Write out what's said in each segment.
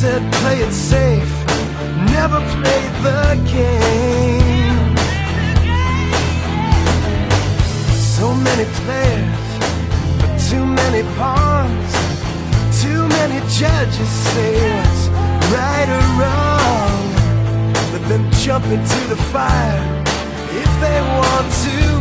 said play it safe, never played the game. So many players, but too many pawns. Too many judges say what's right or wrong. Let them jump into the fire if they want to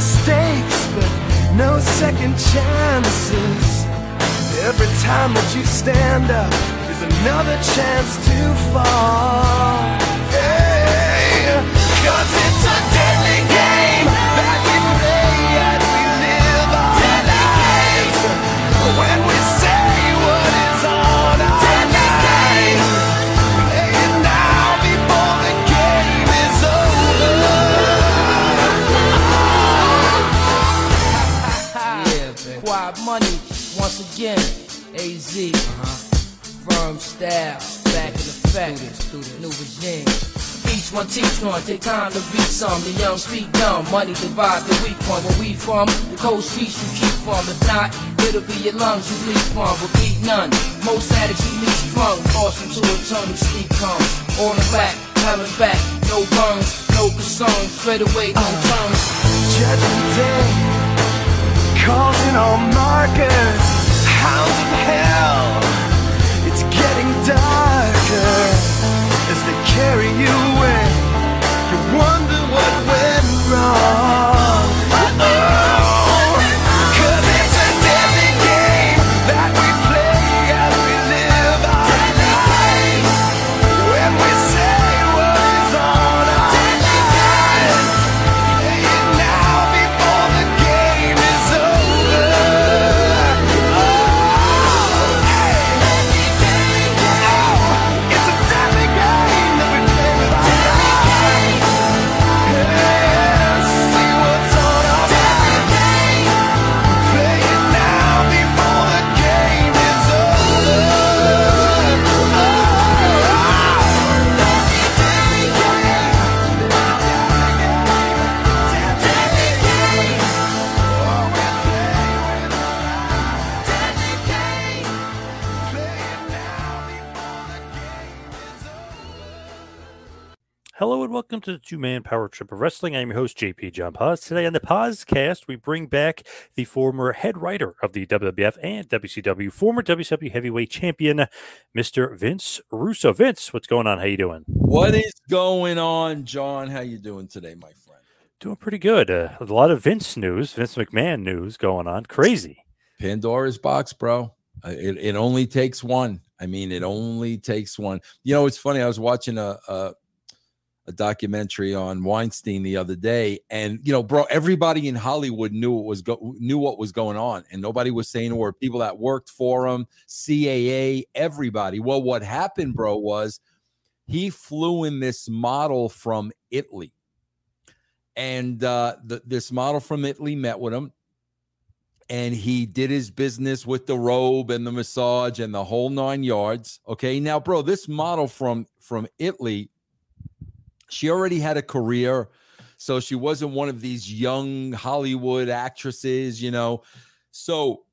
mistakes, but no second chances. Every time that you stand up is another chance to fall. Hey, again. AZ, uh-huh. Firm style, back in effect. New regime. Each one teach one, take time to beat some. The young speak dumb, money divide the weak one. Where we from, the cold streets you keep from. If not, it'll be your lungs you bleed from. But beat none, most addicts you least drunk. Lost into eternal sleep comes. On the back, coming back, no burns, no concerns. Straight away, no turns. Judgment Day calls in all markers. Of hell, it's getting darker as they carry you away. You wonder what went wrong. Welcome to the Two Man Power Trip of Wrestling. I'm your host, JP John Paz. Today on the Pazcast, we bring back the former head writer of the WWF and WCW, former WCW heavyweight champion, Mr. Vince Russo. Vince, what's going on? How you doing? What is going on, John? How you doing today, my friend? Doing pretty good. Uh, a lot of Vince news, Vince McMahon news going on. Crazy. Pandora's box, bro. Uh, It, it only takes one. I mean, it only takes one. You know, it's funny. I was watching a, a a documentary on Weinstein the other day, and you know, bro, everybody in Hollywood knew what was go- knew what was going on, and nobody was saying a word. People that worked for him, CAA, everybody. Well, what happened, bro, was he flew in this model from Italy, and uh, this model from Italy met with him, and he did his business with the robe and the massage and the whole nine yards. Okay, now, bro, this model from from Italy she already had a career so she wasn't one of these young hollywood actresses you know so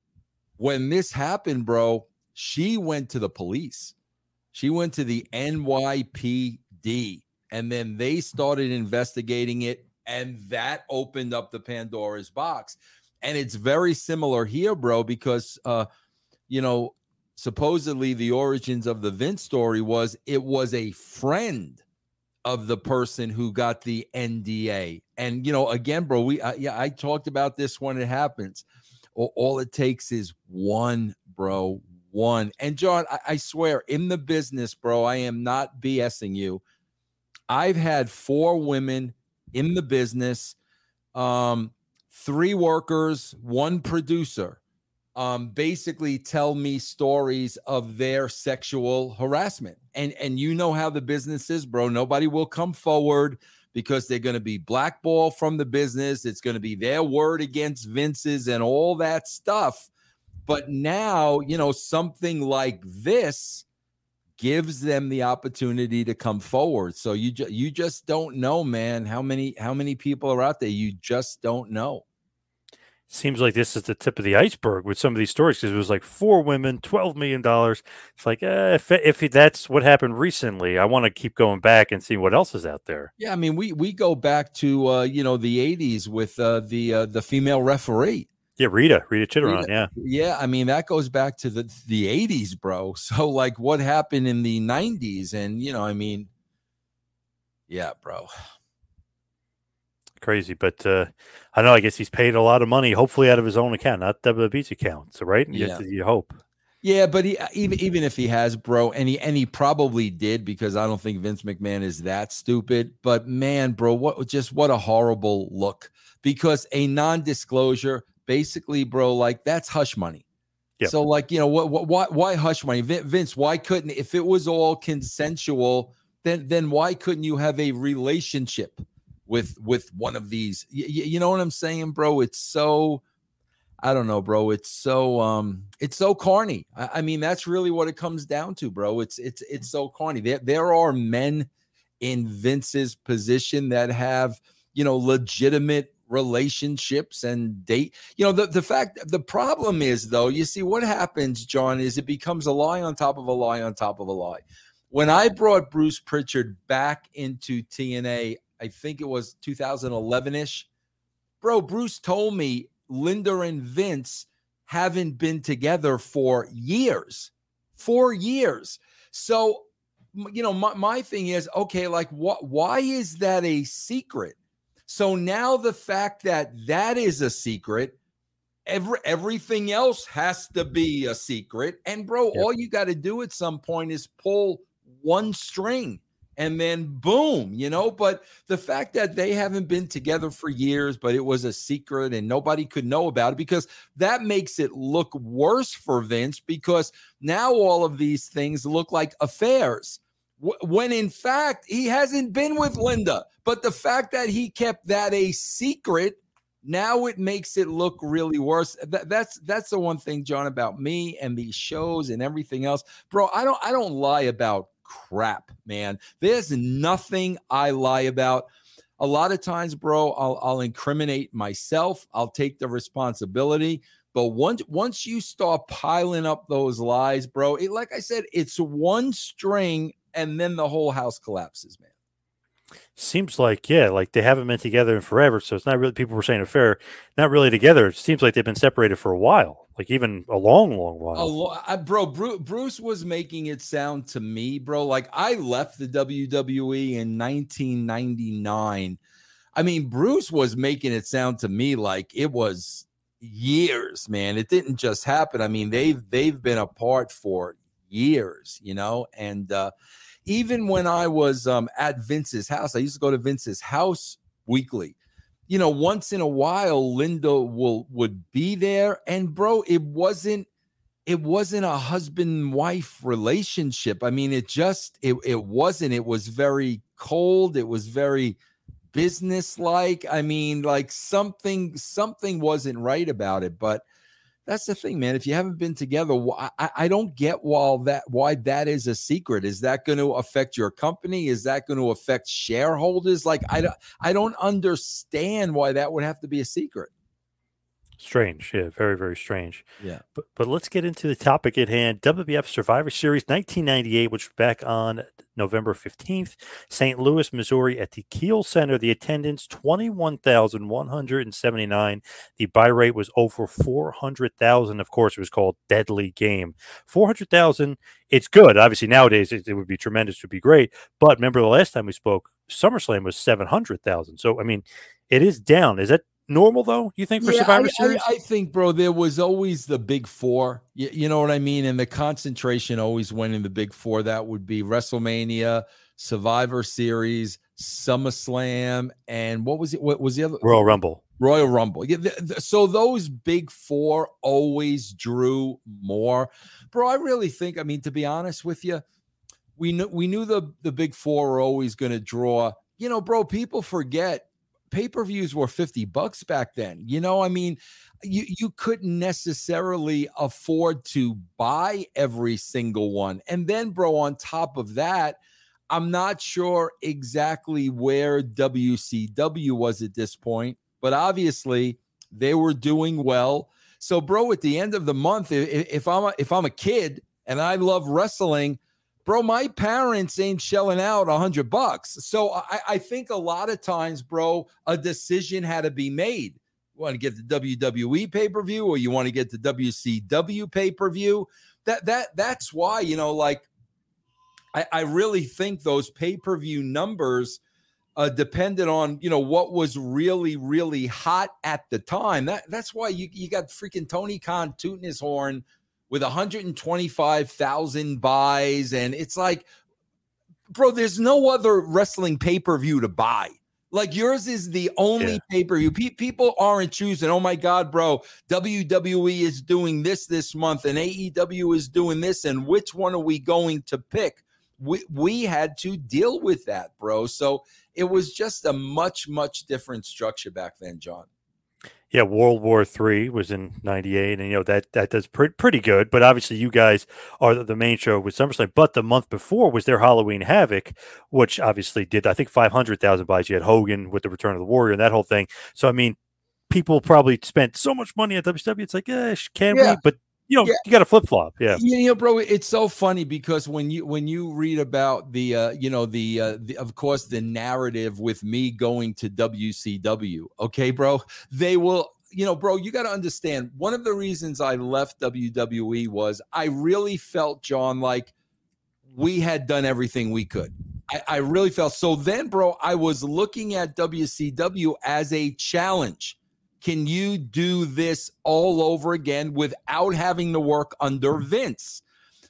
when this happened bro She went to the police. She went to the NYPD and then they started investigating it and that opened up the Pandora's box. And it's very similar here, bro, because uh you know, supposedly the origins of the Vince story was it was a friend of the person who got the NDA. And you know, again, bro, we yeah, I talked about this when it happens. All, all it takes is one, bro, one. And John, I, I swear, in the business, bro, I am not BSing you. I've had four women in the business, um, three workers, one producer, um, basically tell me stories of their sexual harassment. And and you know how the business is, bro. Nobody will come forward because they're going to be blackballed from the business. It's going to be their word against Vince's and all that stuff. But now, you know, something like this gives them the opportunity to come forward. So you ju- you just don't know, man, how many how many people are out there. You just don't know. Seems like this is the tip of the iceberg with some of these stories because it was like four women, twelve million dollars. It's like eh, if if that's what happened recently, I want to keep going back and see what else is out there. Yeah, I mean, we we go back to uh, you know the '80s with uh, the uh, the female referee. Yeah, Rita, Rita Chatterton. Rita- Yeah, Yeah, I mean that goes back to the the 80s, bro. So like what happened in the 90s and you know, I mean yeah, bro. Crazy. But uh, I know. I guess he's paid a lot of money, hopefully out of his own account, not WWE's account. So right, you, Yeah. you hope. Yeah, but he even even if he has, bro, and he and he probably did because I don't think Vince McMahon is that stupid. But man, bro, what just what a horrible look. Because a non-disclosure, basically, bro, like that's hush money. Yep. So, like, you know, what, what, why, why hush money, Vin- Vince? Why couldn't, if it was all consensual, then, then why couldn't you have a relationship with, with one of these? Y- y- you know what I'm saying, bro? It's so, I don't know, bro. It's so, um, it's so corny. I, I mean, that's really what it comes down to, bro. It's, it's, it's so corny. There, there are men in Vince's position that have, you know, legitimate relationships and date. You know, the, the fact, the problem is though, you see what happens, John, is it becomes a lie on top of a lie on top of a lie. When I brought Bruce Pritchard back into TNA, I think it was 2011 ish, bro, Bruce told me Linda and Vince haven't been together for years, four years. So, you know, my, my thing is okay, like, what, why is that a secret? So now the fact that that is a secret, every, everything else has to be a secret. And bro, Yep. all you got to do at some point is pull one string and then boom, you know. But the fact that they haven't been together for years, but it was a secret and nobody could know about it because that makes it look worse for Vince because now all of these things look like affairs when in fact he hasn't been with Linda. But the fact that he kept that a secret, now it makes it look really worse. That, that's that's the one thing, John, about me and these shows and everything else, bro. I don't I don't lie about crap, man. There's nothing I lie about. A lot of times, bro, I'll I'll incriminate myself. I'll take the responsibility. But once once you start piling up those lies, bro, it, like I said, it's one string and then the whole house collapses, man. Seems like yeah, like they haven't been together in forever. So it's not really people were saying affair, not really together. It seems like they've been separated for a while, like even a long, long while. Lo- I, bro, Bruce, Bruce was making it sound to me, bro, like I left the WWE in 1999. I mean, Bruce was making it sound to me like it was years, man. It didn't just happen. I mean, they've they've been apart for years, you know, and uh even when I was um at Vince's house, I used to go to Vince's house weekly. You know, once in a while, Linda will would be there, and bro, it wasn't it wasn't a husband wife relationship. I mean, it just it it wasn't. It was very cold. It was very business like. I mean, like something something wasn't right about it. But that's the thing, man. If you haven't been together, I, I don't get why that why that is a secret. Is that going to affect your company? Is that going to affect shareholders? Like I don't I don't understand why that would have to be a secret. Strange, yeah, very, very strange. Yeah. But but let's get into the topic at hand. WWF Survivor Series 1998, which was back on November 15th, St. Louis, Missouri, at the Kiel Center. The attendance 21,179. The buy rate was over 400,000. Of course, it was called Deadly Game. 400,000. It's good. Obviously, nowadays it, it would be tremendous. It would be great. But remember the last time we spoke, SummerSlam was 700,000. So I mean, it is down. Is that normal though? You think for Yeah, Survivor I, Series? I, I think, bro, there was always the big four. You, you know what I mean? And the concentration always went in the big four. That would be WrestleMania, Survivor Series, SummerSlam, and what was it? What was the other? Royal Rumble. Royal Rumble. Yeah, th- th- so those big four always drew more. Bro, I really think, I mean, to be honest with you, we knew we knew the the big four were always going to draw. You know, bro, people forget pay-per-views were 50 bucks back then. You know, I mean, you you couldn't necessarily afford to buy every single one. And then, bro, on top of that, I'm not sure exactly where WCW was at this point, but obviously they were doing well. So, bro, at the end of the month, i- i- if I'm a, if I'm a kid and I love wrestling, bro, my parents ain't shelling out a hundred bucks. So I, I think a lot of times, bro, a decision had to be made. You want to get the WWE pay per view, or you want to get the WCW pay per view? That that that's why you know, like, I, I really think those pay per view numbers uh, depended on you know what was really really hot at the time. That that's why you you got freaking Tony Khan tooting his horn with 125,000 buys, and it's like, bro, there's no other wrestling pay per view to buy. Like yours is the only Yeah. pay per view. people aren't choosing. Oh my god, bro! WWE is doing this this month, and AEW is doing this, and which one are we going to pick? We we had to deal with that, bro. So it was just a much much different structure back then, John. Yeah, World War Three was in '98, and you know that that does pretty pretty good. But obviously, you guys are the, the main show with SummerSlam. But the month before was their Halloween Havoc, which obviously did I think 500,000 buys. You had Hogan with the Return of the Warrior and that whole thing. So I mean, people probably spent so much money at WCW. It's like, eh, can Yeah. we? But you know, Yeah. you got to flip flop. Yeah, you know bro it's so funny because when you when you read about the uh you know the uh the, of course the narrative with me going to WCW okay bro they will you know bro you got to understand one of the reasons I left WWE was I really felt John like we had done everything we could I, I really felt so then bro I was looking at WCW as a challenge can you do this all over again without having to work under Vince?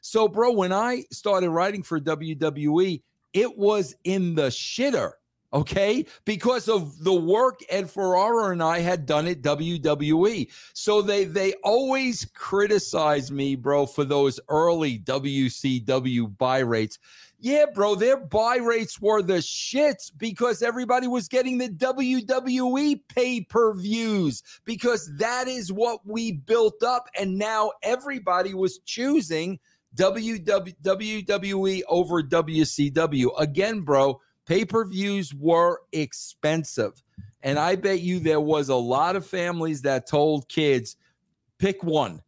So, bro, when I started writing for WWE, it was in the shitter, okay? Because of the work Ed Ferrara and I had done at WWE. So they they always criticize me, bro, for those early WCW buy rates. Yeah, bro, their buy rates were the shits because everybody was getting the WWE pay per views because that is what we built up. And now everybody was choosing WW, WWE over WCW. Again, bro, pay per views were expensive. And I bet you there was a lot of families that told kids, pick one.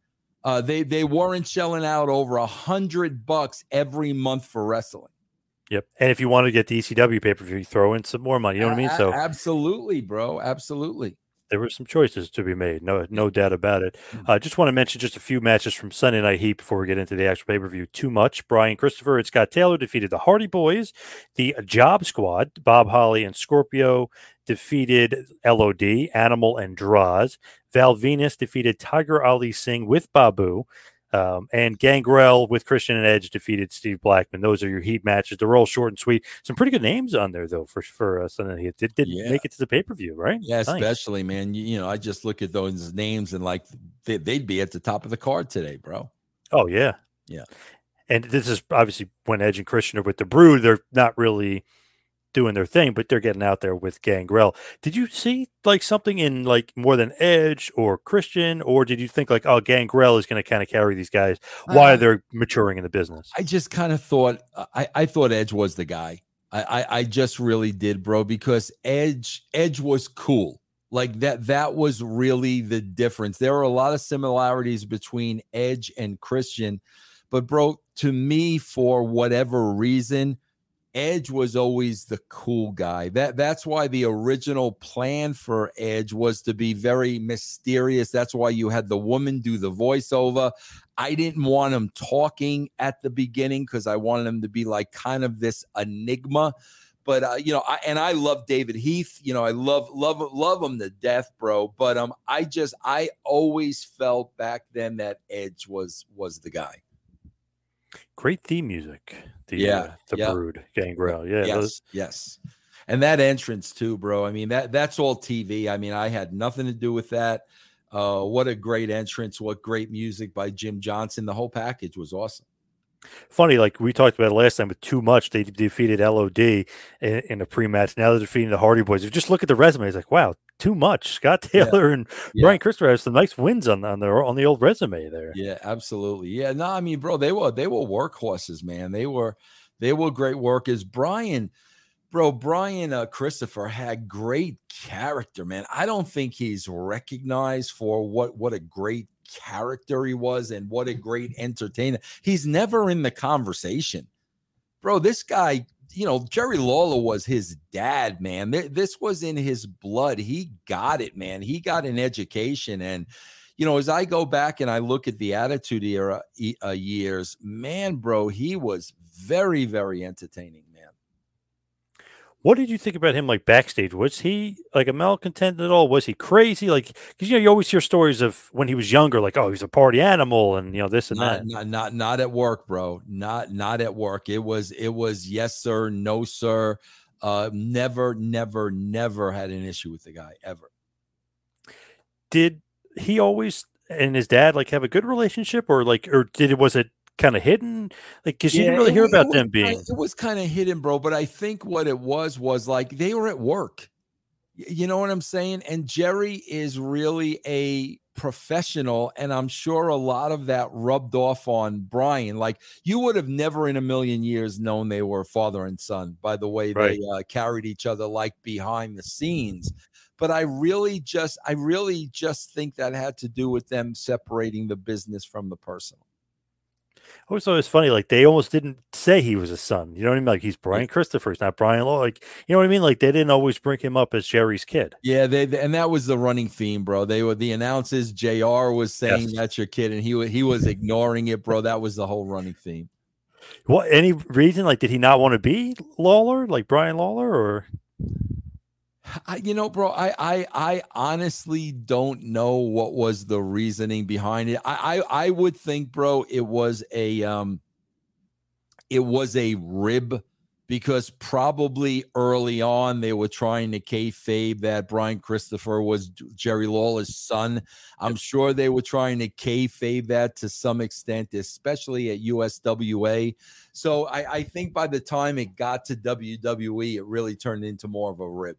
Uh, they they weren't shelling out over a hundred bucks every month for wrestling. yep. And if you want to get the ECW pay per view, throw in some more money. You know what I mean? So absolutely, bro, absolutely. There were some choices to be made. No, no doubt about it. Mm. I uh, just want to mention just a few matches from Sunday Night Heat before we get into the actual pay per view. Too much. Brian Christopher and Scott Taylor defeated the Hardy Boys. The Job Squad, Bob Holly and Scorpio, defeated LOD, Animal and Droz. Val Venis defeated Tiger Ali Singh with Babu. Um, and Gangrel with Christian and Edge defeated Steve Blackman. Those are your Heat matches. They're all short and sweet. Some pretty good names on there though for for uh, Sunday Heat. Did, did Yeah. make it to the pay per view, right? Yeah, Nice. especially man. You, you know, I just look at those names and like they, they'd be at the top of the card today, bro. Oh yeah, Yeah. And this is obviously when Edge and Christian are with the Brood, they're not really doing their thing, but they're getting out there with Gangrel. Did you see like something in like more than Edge or Christian, or did you think like, oh, Gangrel is going to kind of carry these guys while Uh, they're maturing in the business? I just kind of thought I, I thought Edge was the guy. I, I I just really did, bro, because Edge Edge was cool. Like that that was really the difference. There are a lot of similarities between Edge and Christian, but bro, to me for whatever reason, Edge was always the cool guy. That that's why the original plan for Edge was to be very mysterious. That's why you had the woman do the voiceover. I didn't want him talking at the beginning because I wanted him to be like kind of this enigma. But uh, you know, I, and I love David Heath. You know, I love love love him to death, bro. But um, I just I always felt back then that Edge was was the guy. Great theme music. The, Yeah, uh, the yeah. Brood, Gangrel. Yeah, yes, those- yes. And that entrance too, bro. I mean, that that's all TV. I mean, I had nothing to do with that. Uh, what a great entrance! What great music by Jim Johnson. The whole package was awesome. funny. Like we talked about last time, with too much, they defeated LOD in, in a pre-match. Now they're defeating the Hardy Boys. If you just look at the resume, it's like, wow, too much. Scott Yeah. Taylor and Yeah. Brian Christopher have some nice wins on on their on the old resume there. Yeah, absolutely. Yeah, no, I mean, bro, they were they were workhorses, man. They were they were great workers. Brian, bro, Brian uh, Christopher had great character, man. I don't think he's recognized for what what a great character he was and what a great entertainer. He's never in the conversation, bro. This guy. You know, Jerry Lawler was his dad, man. This was in his blood. He got it, man. He got an education. And you know, as I go back and I look at the Attitude Era uh, years, man, bro, he was very, very entertaining. What did you think about him like backstage? Was he like a malcontent at all? Was he crazy? Like, because you know, you always hear stories of when he was younger, like, oh, he's a party animal and you know, this and Not, that. not, not, not at work, bro. Not, not at work. It was, it was yes, sir, no, sir. Uh, never, never, never had an issue with the guy ever. Did he always and his dad like have a good relationship or like, or did it, was it kind of hidden? Like, because you didn't really hear wa- about was them kinda- being. It was kind of hidden, bro. But I think what it was was like they were at work. You know what I'm saying? And Jerry is really a professional, and I'm sure a lot of that rubbed off on Brian. Like you would have never in a million years known they were father and son by the way Right. they uh, carried each other like behind the scenes. But I really just, I really just think that had to do with them separating the business from the personal. Always thought it was funny. Like they almost didn't say he was a son. You know what I mean? Like he's Brian Christopher, he's not Brian Law. Like you know what I mean? Like they didn't always bring him up as Jerry's kid. Yeah, they, they- and that was the running theme, bro. They were the announcers. JR was saying Yes. that's your kid, and he he was ignoring it, bro. That was the whole running theme. What any reason? Like did he not want to be Lawler, like Brian Lawler, or I, you know, bro, I, I I honestly don't know what was the reasoning behind it. I, I I would think, bro, it was a um it was a rib because probably early on they were trying to kayfabe that Brian Christopher was Jerry Lawler's son. I'm sure they were trying to kayfabe that to some extent, especially at USWA. So I, I think by the time it got to WWE, it really turned into more of a rib.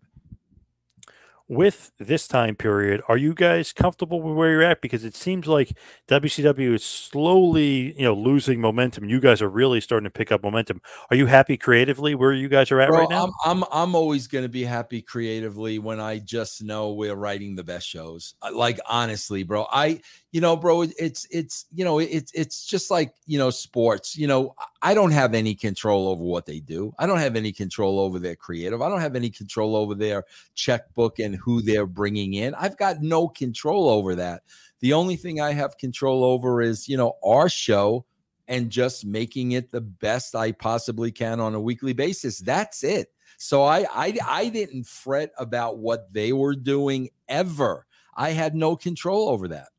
With this time period, are you guys comfortable with where you're at? Because it seems like WCW is slowly, you know, losing momentum. You guys are really starting to pick up momentum. Are you happy creatively where you guys are at Bro, right now? I'm I'm I'm always going to be happy creatively when I just know we're writing the best shows. Uh, Like honestly, bro, I you know, bro, it's it's you know, it's it's just like you know, sports. You know, I don't have any control over what they do. I don't have any control over their creative. I don't have any control over their checkbook and who they're bringing in. I've got no control over that. The only thing I have control over is you know our show and just making it the best I possibly can on a weekly basis. That's it. So I I I didn't fret about what they were doing ever. I had no control over that.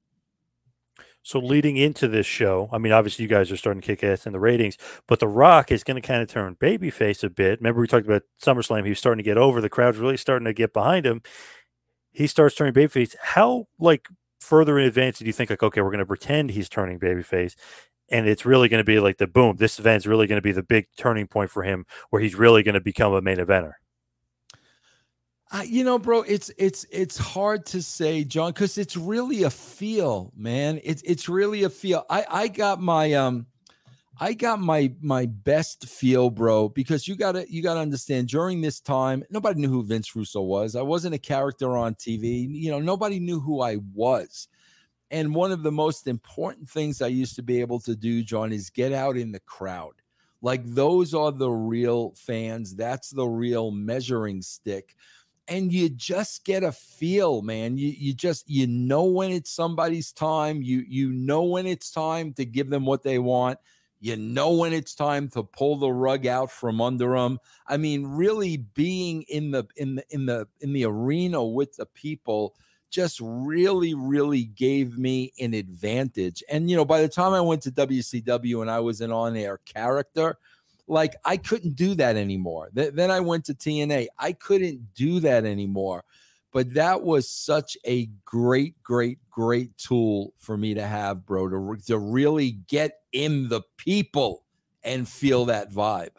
So leading into this show, I mean, obviously you guys are starting to kick ass in the ratings, but The Rock is going to kind of turn babyface a bit. Remember we talked about SummerSlam; he was starting to get over. The crowd's really starting to get behind him. He starts turning babyface. How like further in advance do you think like okay, we're going to pretend he's turning babyface, and it's really going to be like the boom. This event's really going to be the big turning point for him, where he's really going to become a main eventer. I, you know, bro, it's it's it's hard to say, John, because it's really a feel, man. It's it's really a feel. I I got my um, I got my my best feel, bro, because you gotta you gotta understand during this time, nobody knew who Vince Russo was. I wasn't a character on TV. You know, nobody knew who I was. And one of the most important things I used to be able to do, John, is get out in the crowd. Like those are the real fans. That's the real measuring stick. And you just get a feel, man. You you just you know when it's somebody's time. You you know when it's time to give them what they want you know when it's time to pull the rug out from under them. I mean, really being in the in the in the in the arena with the people just really, really gave me an advantage. And you know, by the time I went to WCW and I was an on-air character, like I couldn't do that anymore. Th- then I went to TNA. I couldn't do that anymore. But that was such a great, great, great tool for me to have, bro, to, to really get in the people and feel that vibe.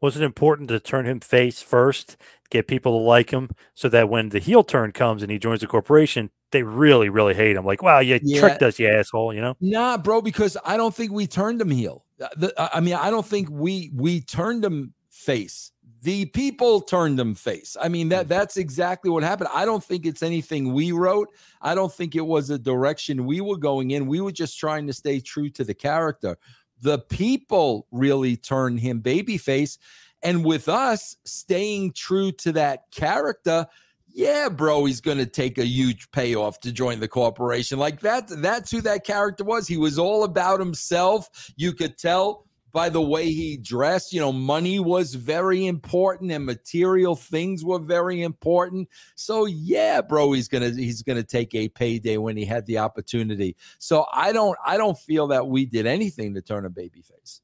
Was it important to turn him face first, get people to like him, so that when the heel turn comes and he joins the corporation, they really, really hate him? Like, wow, you yeah. tricked us, you asshole. You know? Nah, bro, because I don't think we turned him heel. Uh, I mean, I don't think we we turned him face the people turned them face. I mean that mm. that's exactly what happened. I don't think it's anything we wrote. I don't think it was a direction we were going in. We were just trying to stay true to the character. The people really turned him babyface, and with us staying true to that character, yeah, bro, he's going to take a huge payoff to join the corporation. Like that that's who that character was. He was all about himself. You could tell by the way he dressed. You know, money was very important and material things were very important. So yeah, bro, he's gonna he's gonna take a payday when he had the opportunity. So I don't I don't feel that we did anything to turn a baby face.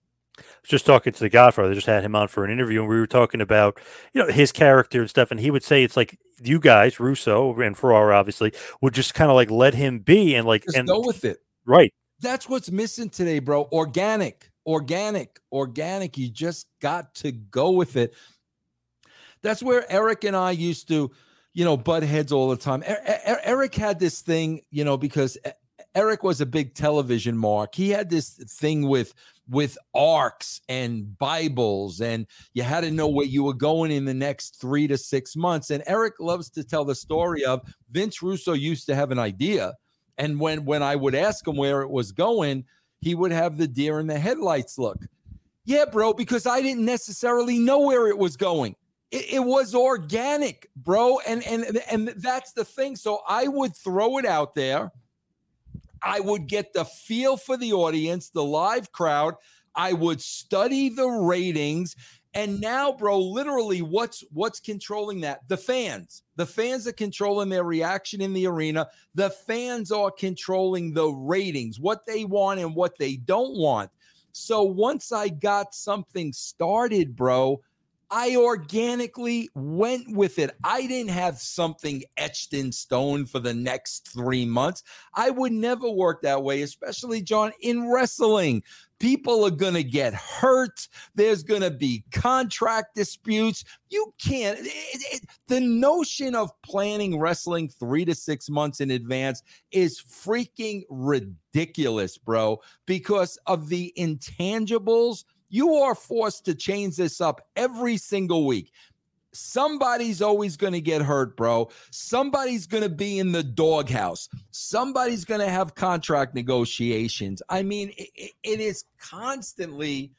Just talking to the Godfather, just had him on for an interview, and we were talking about you know his character and stuff, and he would say it's like you guys, Russo and Ferrara, obviously, would just kind of like let him be and like just and go with it. Right. That's what's missing today, bro. Organic organic, organic. You just got to go with it. That's where Eric and I used to, you know, butt heads all the time. Eric had this thing, you know, because eh, Eric was a big television mark. He had this thing with with arcs and Bibles, and you had to know where you were going in the next three to six months. And Eric loves to tell the story of Vince Russo used to have an idea, and when when I would ask him where it was going, he would have the deer in the headlights look. Yeah, bro, because I didn't necessarily know where it was going. It, it, was organic, bro, and and and that's the thing. So I would throw it out there. I would get the feel for the audience, the live crowd. I would study the ratings and now, bro, literally, what's what's controlling that? The fans. The fans are controlling their reaction in the arena. The fans are controlling the ratings, what they want and what they don't want. So once I got something started, bro, I organically went with it. I didn't have something etched in stone for the next three months. I would never work that way, especially, John, in wrestling. People are going to get hurt. There's going to be contract disputes. You can't. It, it, the notion of planning wrestling three to six months in advance is freaking ridiculous, bro, because of the intangibles. You are forced to change this up every single week somebody's always going to get hurt, bro. Somebody's going to be in the doghouse. Somebody's going to have contract negotiations. I mean, it, it is constantly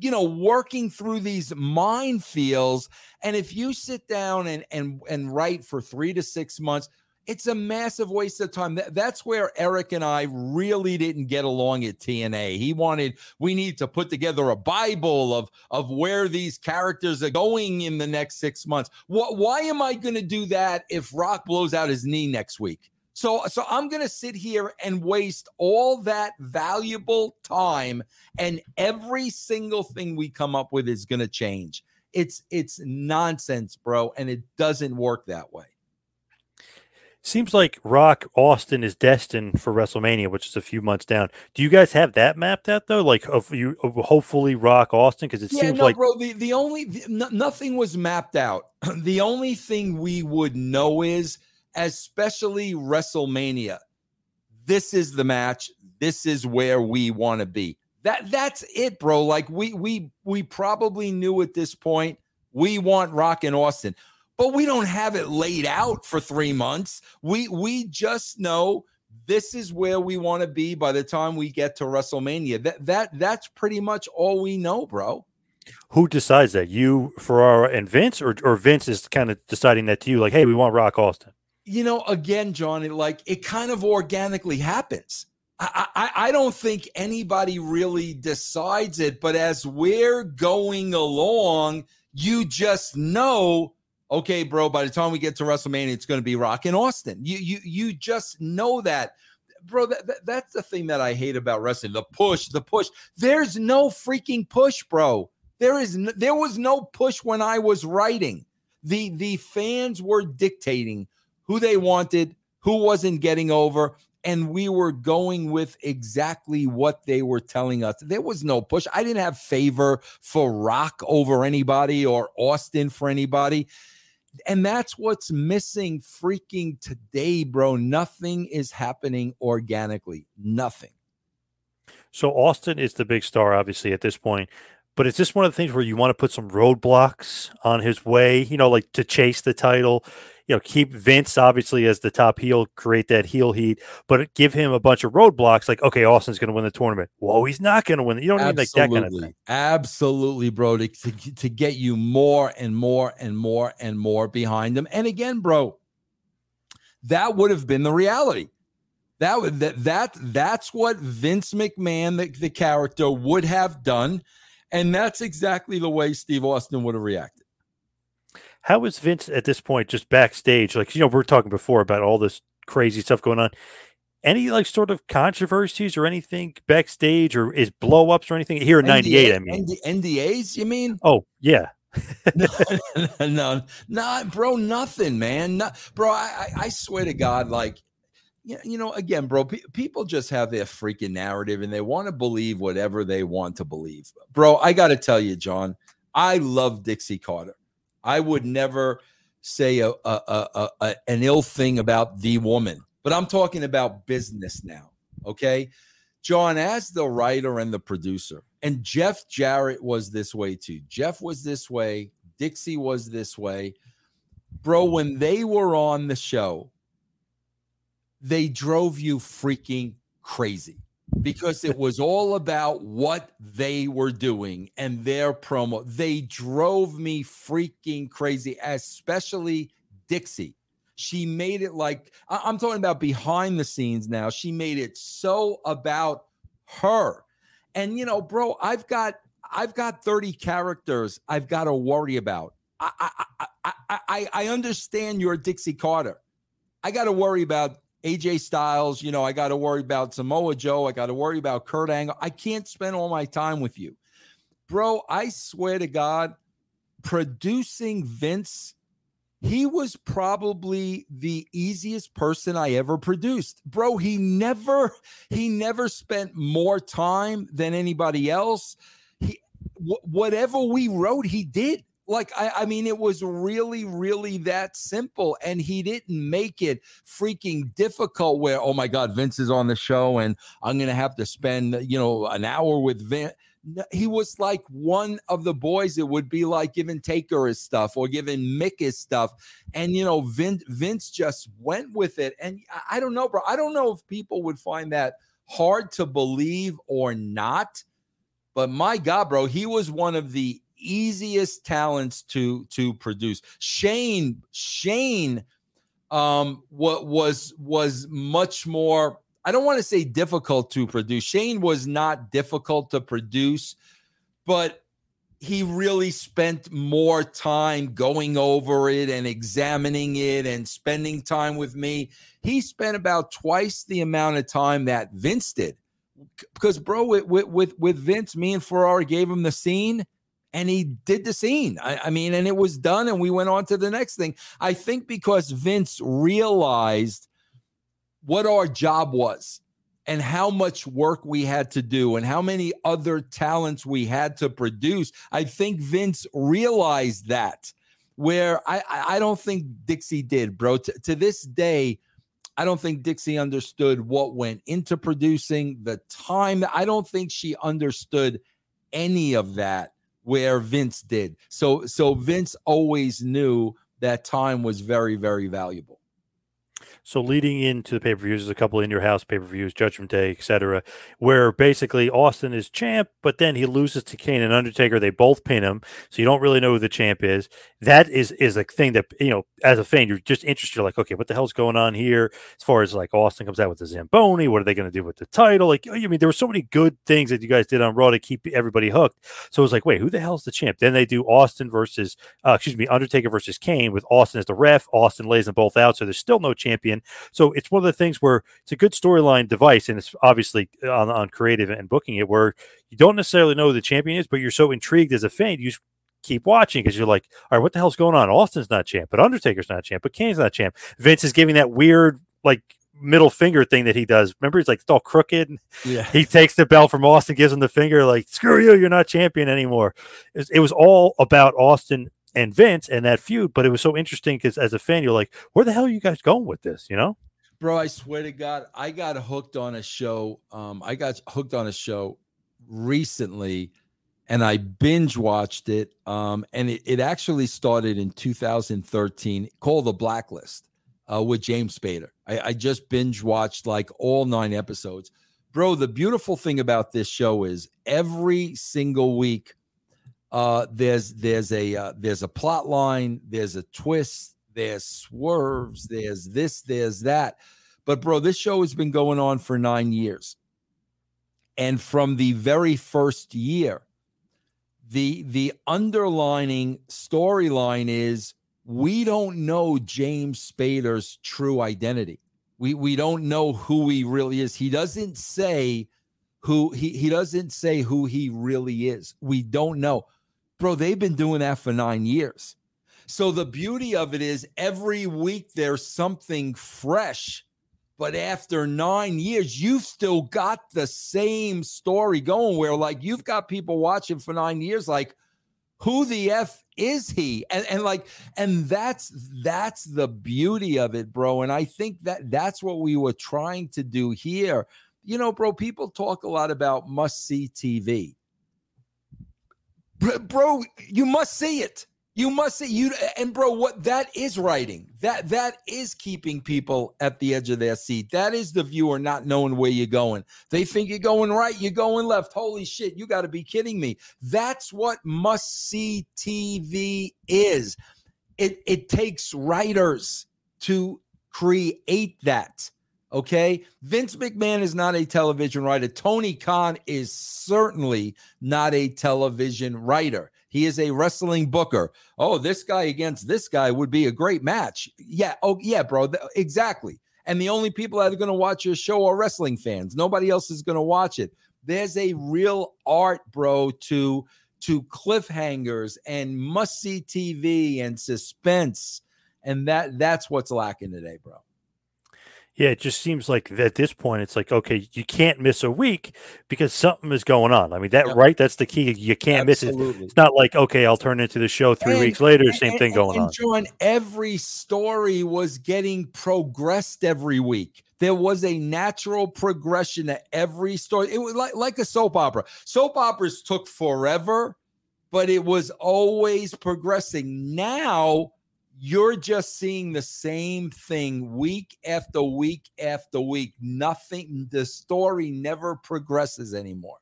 you know working through these minefields and if you sit down and and and write for 3 to 6 months it's a massive waste of time. That's where Eric and I really didn't get along at TNA. He wanted we need to put together a Bible of of where these characters are going in the next six months. What? Why am I going to do that if Rock blows out his knee next week? So, so I'm going to sit here and waste all that valuable time, and every single thing we come up with is going to change. It's it's nonsense, bro, and it doesn't work that way. Seems like Rock Austin is destined for WrestleMania, which is a few months down. Do you guys have that mapped out though? Like, of you, hopefully Rock Austin, because it yeah, seems no, like bro. The the only the, nothing was mapped out. the only thing we would know is, especially WrestleMania, this is the match. This is where we want to be. That that's it, bro. Like we we we probably knew at this point we want Rock and Austin, but we don't have it laid out for three months. We we just know this is where we want to be by the time we get to WrestleMania. That that that's pretty much all we know, bro. Who decides that? You, Ferrara, and Vince, or or Vince is kind of deciding that to you, like, hey, we want Rock Austin. You know, again, Johnny, like it kind of organically happens. I, I, I don't think anybody really decides it, but as we're going along, you just know, okay, bro, by the time we get to WrestleMania, it's going to be Rock and Austin. You you you just know that. Bro, that, that, that's the thing that I hate about wrestling. The push, the push. There's no freaking push, bro. There is no, there was no push when I was writing. The the fans were dictating who they wanted, who wasn't getting over, and we were going with exactly what they were telling us. There was no push. I didn't have favor for Rock over anybody or Austin for anybody. And that's what's missing freaking today, bro. Nothing is happening organically. Nothing. So Austin is the big star, obviously, at this point. But it's just one of the things where you want to put some roadblocks on his way, you know, like to chase the title? you know, keep Vince obviously as the top heel, create that heel heat, but give him a bunch of roadblocks. Like, okay, Austin's going to win the tournament. Whoa, he's not going to win. You don't Absolutely. need like that kind of thing. Absolutely, bro. To, to, to get you more and more and more and more behind him. And again, bro, that would have been the reality. That would that that that's what Vince McMahon, the, the character, would have done. And that's exactly the way Steve Austin would have reacted. How is Vince at this point just backstage? Like, you know, we are talking before about all this crazy stuff going on. Any like sort of controversies or anything backstage or is blow ups or anything here in '98? I mean, NDAs, you mean? Oh, yeah. no, no, no, bro, nothing, man. No, bro, I, I swear to God, like, you know, again, bro, pe- people just have their freaking narrative and they want to believe whatever they want to believe. Bro, I got to tell you, John, I love Dixie Carter. I would never say a, a, a, a, an ill thing about the woman, but I'm talking about business now. Okay. John, as the writer and the producer, and Jeff Jarrett was this way too. Jeff was this way. Dixie was this way. Bro, when they were on the show, they drove you freaking crazy because it was all about what they were doing and their promo. They drove me freaking crazy, especially Dixie. She made it like I'm talking about behind the scenes now. She made it so about her. And you know, bro, I've got I've got 30 characters I've got to worry about. I I I I, I understand you're Dixie Carter. I got to worry about AJ Styles, you know, I got to worry about Samoa Joe. I got to worry about Kurt Angle. I can't spend all my time with you. Bro, I swear to God, producing Vince, he was probably the easiest person I ever produced. Bro, he never he never spent more time than anybody else. He whatever we wrote, he did. Like, I, I mean, it was really, really that simple. And he didn't make it freaking difficult where, oh my God, Vince is on the show and I'm going to have to spend, you know, an hour with Vince he was like one of the boys. It would be like giving Taker his stuff or giving Mick his stuff. And, you know, Vince, Vince just went with it. And I don't know, bro. I don't know if people would find that hard to believe or not. But my God, bro, he was one of the easiest talents to to produce. Shane Shane um what was was much more I don't want to say difficult to produce. Shane was not difficult to produce, but he really spent more time going over it and examining it and spending time with me. He spent about twice the amount of time that Vince did. Because, bro, with with with Vince, me and Ferrara gave him the scene and he did the scene. I, I, mean, and it was done, and we went on to the next thing. I think because Vince realized what our job was and how much work we had to do and how many other talents we had to produce. I think Vince realized that, where I, I don't think Dixie did, bro. T- to this day, I don't think Dixie understood what went into producing the time. I don't think she understood any of that where Vince did. So so Vince always knew that time was very very valuable. So leading into the pay per views, there's a couple in your house pay per views, Judgment Day, etc., where basically Austin is champ, but then he loses to Kane and Undertaker. They both pin him, so you don't really know who the champ is. That is is a thing that you know as a fan you're just interested. You're like, okay, what the hell's going on here? As far as like Austin comes out with the Zamboni, what are they going to do with the title? Like, I mean, there were so many good things that you guys did on Raw to keep everybody hooked. So it was like, wait, who the hell's the champ? Then they do Austin versus, uh, excuse me, Undertaker versus Kane with Austin as the ref. Austin lays them both out, so there's still no champion. So it's one of the things where it's a good storyline device, and it's obviously on, on creative and booking it where you don't necessarily know who the champion is, but you're so intrigued as a fan, you keep watching because you're like, all right, what the hell's going on? Austin's not champ, but Undertaker's not champ, but Kane's not champ. Vince is giving that weird like middle finger thing that he does. Remember, he's like it's all crooked. Yeah. He takes the belt from Austin, gives him the finger, like screw you, you're not champion anymore. It was, it was all about Austin and Vince and that feud, but it was so interesting because as a fan, you're like, where the hell are you guys going with this? You know? Bro, I swear to God, I got hooked on a show. Um, I got hooked on a show recently and I binge watched it. Um, and it, it actually started in 2013 called The Blacklist uh, with James Spader. I, I just binge watched like all nine episodes. Bro, the beautiful thing about this show is every single week uh, there's there's a uh, there's a plot line, there's a twist, there's swerves, there's this, there's that. But bro, this show has been going on for 9 years. And from the very first year, the the underlining storyline is we don't know James Spader's true identity. We we don't know who he really is. He doesn't say who he he doesn't say who he really is. We don't know. Bro, they've been doing that for 9 years. So the beauty of it is every week there's something fresh. But after nine years, you've still got the same story going where, like, you've got people watching for nine years, like, who the F is he? And, and like, and that's that's the beauty of it, bro. And I think that that's what we were trying to do here. You know, bro, people talk a lot about must see TV. Bro, you must see it. You must see you and bro, what that is writing. That that is keeping people at the edge of their seat. That is the viewer not knowing where you're going. They think you're going right, you're going left. Holy shit, you got to be kidding me. That's what must see TV is. It it takes writers to create that. Okay. Vince McMahon is not a television writer. Tony Khan is certainly not a television writer. He is a wrestling booker. Oh, this guy against this guy would be a great match. Yeah. Oh, yeah, bro. Th- exactly. And the only people that are going to watch your show are wrestling fans. Nobody else is going to watch it. There's a real art, bro, to to cliffhangers and must see TV and suspense. And that that's what's lacking today, bro. Yeah, it just seems like at this point, it's like, okay, you can't miss a week because something is going on. I mean, that, right? That's the key. You can't Absolutely. miss it. It's not like, okay, I'll turn into the show three And- weeks later, and- same and- thing going on. John, every story was getting progressed every week. There was a natural progression to every story. It was like, like a soap opera. Soap operas took forever, but it was always progressing. Now you're just seeing the same thing week after week after week. Nothing, the story never progresses anymore.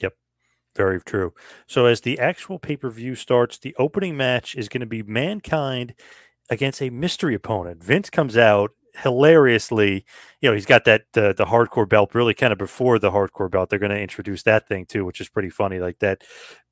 Yep. Very true. So as the actual pay per view starts, the opening match is going to be Mankind against a mystery opponent. Vince comes out hilariously. You know, he's got that uh, the hardcore belt really kind of before the hardcore belt. They're going to introduce that thing too, which is pretty funny. Like that.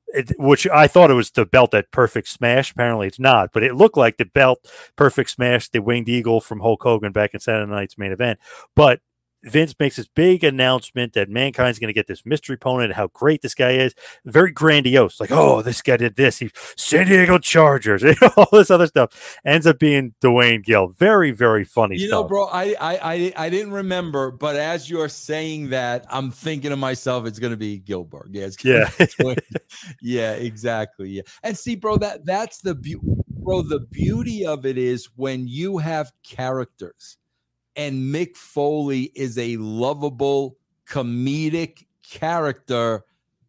It, which I thought it was the belt that Perfect Smash. Apparently, it's not, but it looked like the belt Perfect Smash, the Winged Eagle from Hulk Hogan back in Saturday Night's main event. But Vince makes this big announcement that Mankind's going to get this mystery opponent, how great this guy is. Very grandiose. Like, oh, this guy did this. He San Diego Chargers, all this other stuff. Ends up being Duane Gill. Very, very funny You stuff. know, bro, I, I I I didn't remember, but as you're saying that, I'm thinking to myself, it's gonna be Gilbert. Yeah, Yeah. yeah, exactly. Yeah, and see, bro, that that's the beauty, bro. The beauty of it is when you have characters, And Mick Foley is a lovable, comedic character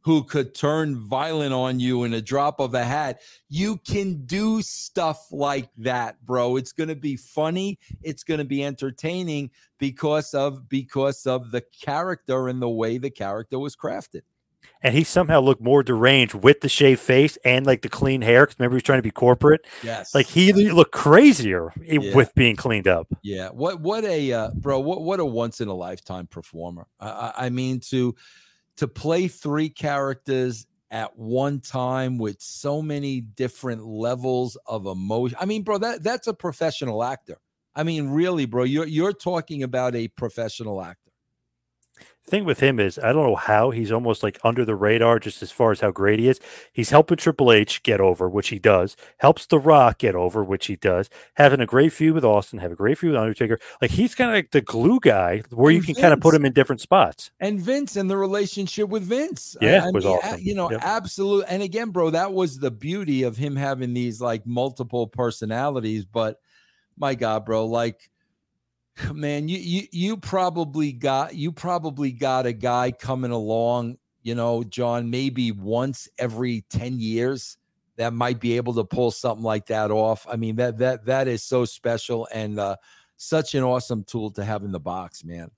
who could turn violent on you in a drop of a hat. You can do stuff like that, bro. It's going to be funny, it's going to be entertaining because of because of the character and the way the character was crafted. And he somehow looked more deranged with the shaved face and like the clean hair. Because remember, he was trying to be corporate. Yes. Like he looked crazier Yeah. with being cleaned up. Yeah, what what a uh, bro, what what a once in a lifetime performer. I, I, I mean to to play three characters at one time with so many different levels of emotion. I mean, bro, that that's a professional actor. I mean, really, bro, you're you're talking about a professional actor. Thing with him is I don't know how he's almost like under the radar just as far as how great he is. He's helping Triple H get over, which he does. Helps The Rock get over, which he does. Having a great feud with Austin, have a great feud with Undertaker. Like he's kind of like the glue guy where you And can kind of put him in different spots. and Vince and the relationship with Vince. Yeah, was a- awesome. You know, Yep. absolute. And again, bro, that was the beauty of him having these like multiple personalities. But my God, bro, like, man, you you you probably got you probably got a guy coming along. You know, John, maybe once every ten years that might be able to pull something like that off. I mean, that that that is so special and uh, such an awesome tool to have in the box, man.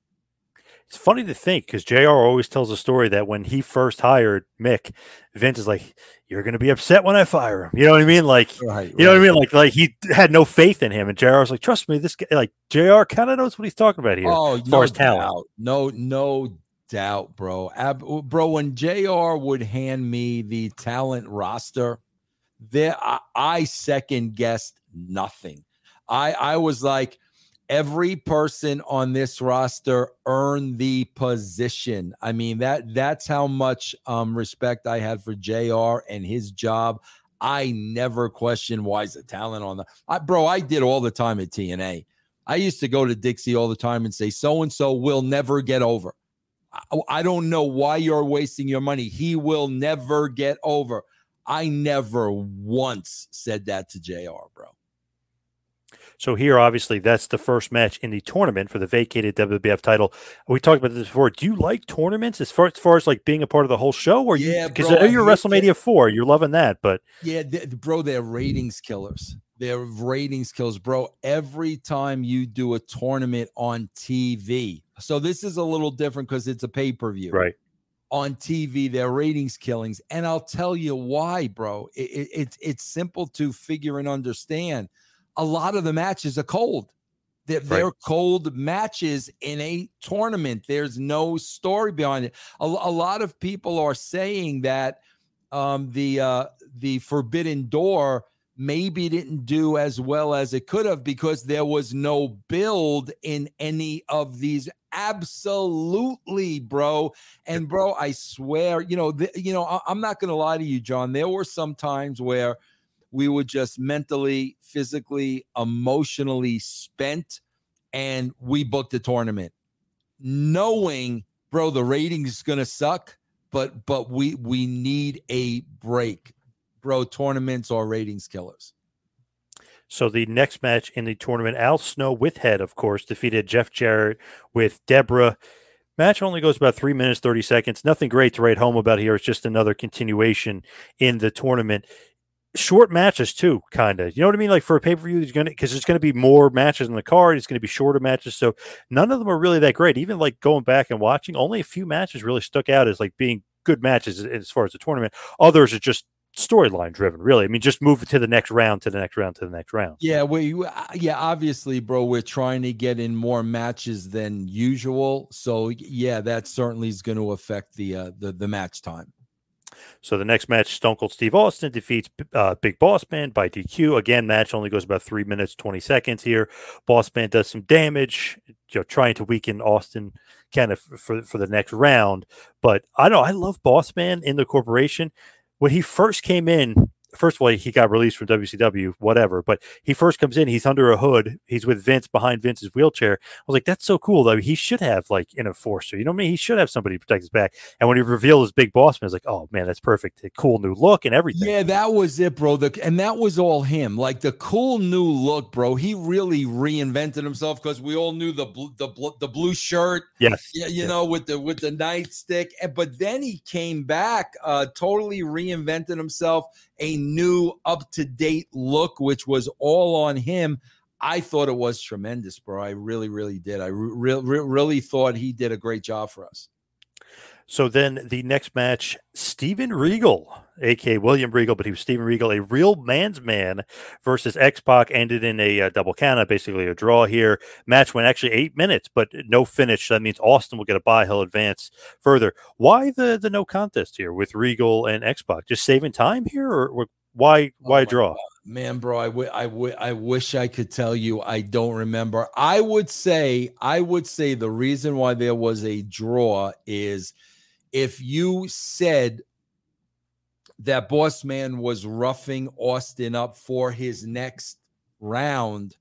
It's funny to think because JR always tells a story that when he first hired Mick, Vince is like, You're gonna be upset when I fire him. You know what I mean? Like Right. You know what I mean? Like, like he had no faith in him, and JR was like, "Trust me, this guy." Like JR kind of knows what he's talking about here. Oh, no far as talent. doubt. No, no doubt, bro. Ab- bro, when JR would hand me the talent roster, there I, I second guessed nothing. I I was like, every person on this roster earned the position. I mean, that that's how much um respect I had for JR and his job. I never questioned why is the talent on the I, bro. I did all the time at TNA. I used to go to Dixie all the time and say, so and so will never get over. I, I don't know why you're wasting your money. He will never get over. I never once said that to JR. So here, obviously, that's the first match in the tournament for the vacated WWF title. We talked about this before. Do you like tournaments as far as far as like being a part of the whole show, or Yeah, because I know you're WrestleMania four, you're loving that, but Yeah, th- bro, they're ratings killers. They're ratings killers, bro. Every time you do a tournament on TV, so this is a little different because it's a pay per view. right, on TV, they're ratings killings, and I'll tell you why, bro. It, it, it's it's simple to figure and understand. A lot of the matches are cold. They're, they're cold matches in a tournament. There's no story behind it. A, a lot of people are saying that um, the uh, the Forbidden Door maybe didn't do as well as it could have because there was no build in any of these. Absolutely, bro. And bro, I swear, you know, th- you know, I- I'm not gonna lie to you, John. There were some times where we were just mentally, physically, emotionally spent, and we booked a tournament, knowing, bro, the ratings gonna suck, but but we we need a break, bro. Tournaments are ratings killers. So the next match in the tournament, Al Snow with Head, of course, defeated Jeff Jarrett with Deborah. Match only goes about three minutes, 30 seconds. Nothing great to write home about here. It's just another continuation in the tournament. Short matches too, kind of. You know what I mean? Like for a pay per view, there's gonna because there's gonna be more matches in the card. It's gonna be shorter matches, so none of them are really that great. Even like going back and watching, only a few matches really stuck out as like being good matches as far as the tournament. Others are just storyline driven, really. I mean, just move to the next round, to the next round, to the next round. Yeah, we uh, yeah, obviously, bro, we're trying to get in more matches than usual. So yeah, that certainly is going to affect the uh, the the match time. So the next match, Stone Cold Steve Austin defeats uh, Big Boss Man by DQ. Again, match only goes about three minutes twenty seconds here. Boss Man does some damage, you know, trying to weaken Austin kind of for for the next round. But I don't know. I love Boss Man in the corporation. When he first came in first of all, he got released from WCW, whatever. But he first comes in, he's under a hood, he's with Vince behind Vince's wheelchair. I was like, that's so cool though. He should have like an enforcer, you know what I mean? He should have somebody to protect his back. And when he revealed his big boss man, I was like, oh man, that's perfect. A cool new look and everything. Yeah, that was it, bro. The, and that was all him. Like the cool new look, bro. He really reinvented himself because we all knew the blue, the blue, the blue shirt. Yes. Yeah, you know, with the with the nightstick. And, but then he came back, uh, totally reinvented himself, a new up to date look, which was all on him. I thought it was tremendous, bro. I really, really did. I re- re- really thought he did a great job for us. So then the next match, Steven Regal, aka William Regal, but he was Steven Regal, a real man's man versus X Pac, ended in a uh, double count, basically a draw here. Match went actually eight minutes, but no finish. That means Austin will get a bye. He'll advance further. Why the the no contest here with Regal and X Pac? Just saving time here, or, or why why Oh draw? God. Man, bro, I, w- I, w- I wish I could tell you. I don't remember. I would say, I would say the reason why there was a draw is if you said that Boss Man was roughing Austin up for his next round.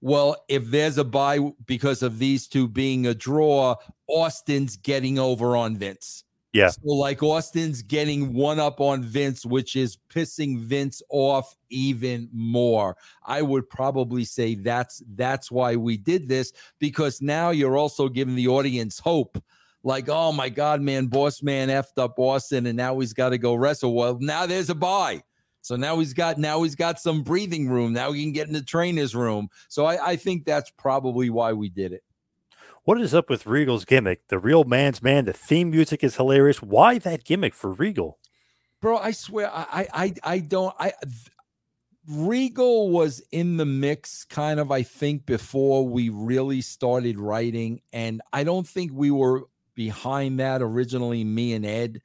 Well, if there's a bye because of these two being a draw, Austin's getting over on Vince. Yeah. So like Austin's getting one up on Vince, which is pissing Vince off even more. I would probably say that's that's why we did this because now you're also giving the audience hope. Like, oh my God, man, boss man effed up Austin, and now he's got to go wrestle. Well, now there's a bye. So now he's got now he's got some breathing room. Now he can get in the trainer's room. So I, I think that's probably why we did it. What is up with Regal's gimmick? The real man's man. The theme music is hilarious. Why that gimmick for Regal? bro i swear i i i, I don't i regal was in the mix kind of i think before we really started writing and i don't think we were behind that originally me and ed.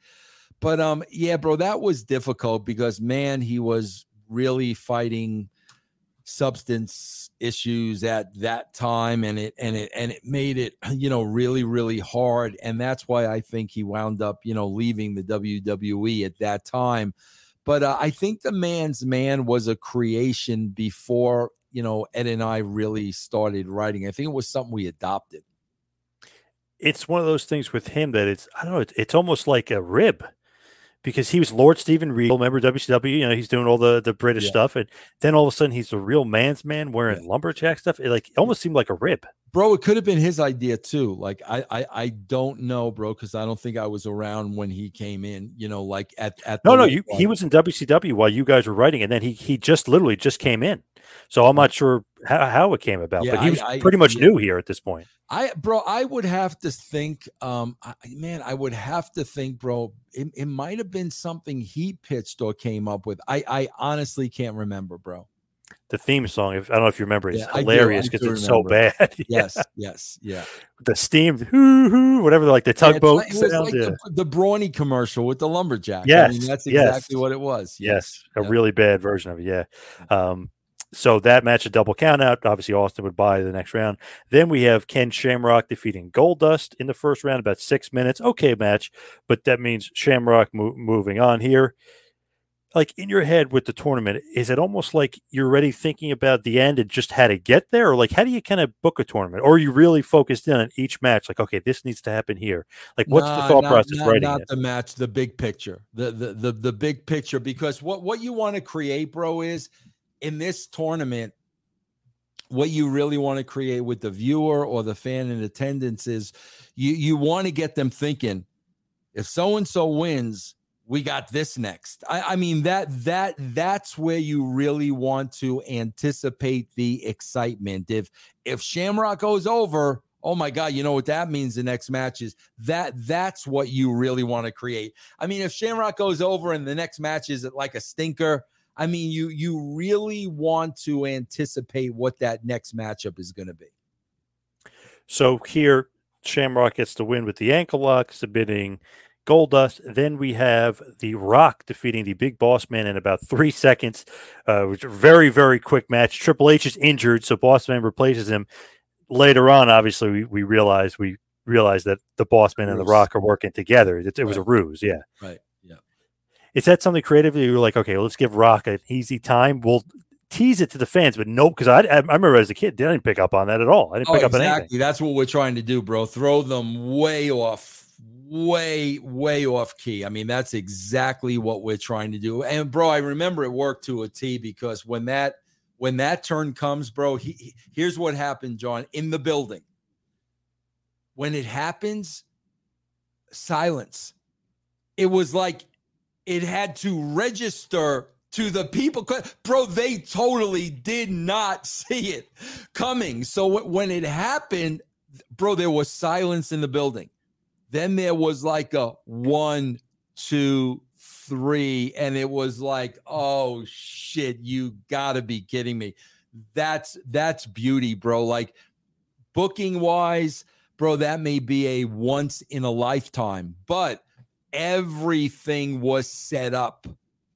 But um yeah bro that was difficult because man he was really fighting substance issues at that time and it and it and it made it you know really really hard. And that's why i think he wound up you know leaving the wwe at that time. But uh, i think the man's man was a creation before you know ed and i really started writing. I think it was something we adopted It's one of those things with him that it's I don't know. It's, it's almost like a rib because he was Lord Steven Regal. Remember WCW? You know, he's doing all the the British Yeah. stuff, and then all of a sudden he's a real man's man wearing lumberjack stuff. It like it almost seemed like a rib. Bro it could have been his idea too like i i, I don't know bro because i don't think i was around when he came in you know like at at No, no, you, he was in WCW while you guys were writing, and then he he just literally just came in. So I'm not sure how, how it came about, Yeah, but he was I- pretty much yeah. new here at this point. I, bro, I would have to think, um, I, man, I would have to think, bro, it, it might have been something he pitched or came up with. I, I honestly can't remember, bro. The theme song, if I don't know if you remember, it's Yeah, hilarious because it's so remember. bad. Yes, yes, yeah. the steam, hoo hoo, whatever, like the Yeah, tugboat like- it was like yeah. the, the Brawny commercial with the lumberjack. I Yes, mean, that's yes. exactly what it was. Yes, a yeah. really bad version of it. Yeah. Um, so that match, a double count out. Obviously, Austin would buy the next round. Then we have Ken Shamrock defeating Goldust in the first round, about six minutes. Okay, match, but that means Shamrock mo- moving on here. Like in your head with the tournament, is it almost like you're already thinking about the end and just how to get there? Or like, how do you kind of book a tournament? Or are you really focused in on each match? Like, okay, this needs to happen here. Like, what's the thought not- process not, writing Not it? the match, the big picture, the the the, the big picture. Because what what you want to create, bro, is in this tournament. What you really want to create with the viewer or the fan in attendance is you you want to get them thinking, if so and so wins, we got this next. I, I mean that that that's where you really want to anticipate the excitement. If if Shamrock goes over, oh my God, you know what that means the next match is that that's what you really want to create. I mean, if Shamrock goes over and the next match is like a stinker, I mean, you you really want to anticipate what that next matchup is going to be. So here, Shamrock gets the win with the ankle lock, submitting Goldust. Then we have The Rock defeating the Big Boss Man in about three seconds, uh, which is a very, very quick match. Triple H is injured, so Boss Man replaces him. Later on, obviously, we, we realize we realize that the Boss Man and The Rock are working together. It, it was a ruse, yeah. Right. Yeah. is that something creatively you're like, okay, let's give Rock an easy time. We'll tease it to the fans, but nope, because I, I remember as a kid, I didn't pick up on that at all. I didn't Oh, pick up on exactly. anything. That's what we're trying to do, bro. Throw them way off, way, way off key. I mean, that's exactly what we're trying to do. And bro, I remember it worked to a T because when that when that turn comes, bro, he, he- here's what happened, John, in the building. When it happens, silence. It was like it had to register to the people. bro they totally did not see it coming so when it happened bro there was silence in the building then there was like a one two three and it was like oh shit you gotta be kidding me. That's that's beauty bro. Like booking wise bro that may be a once in a lifetime but everything was set up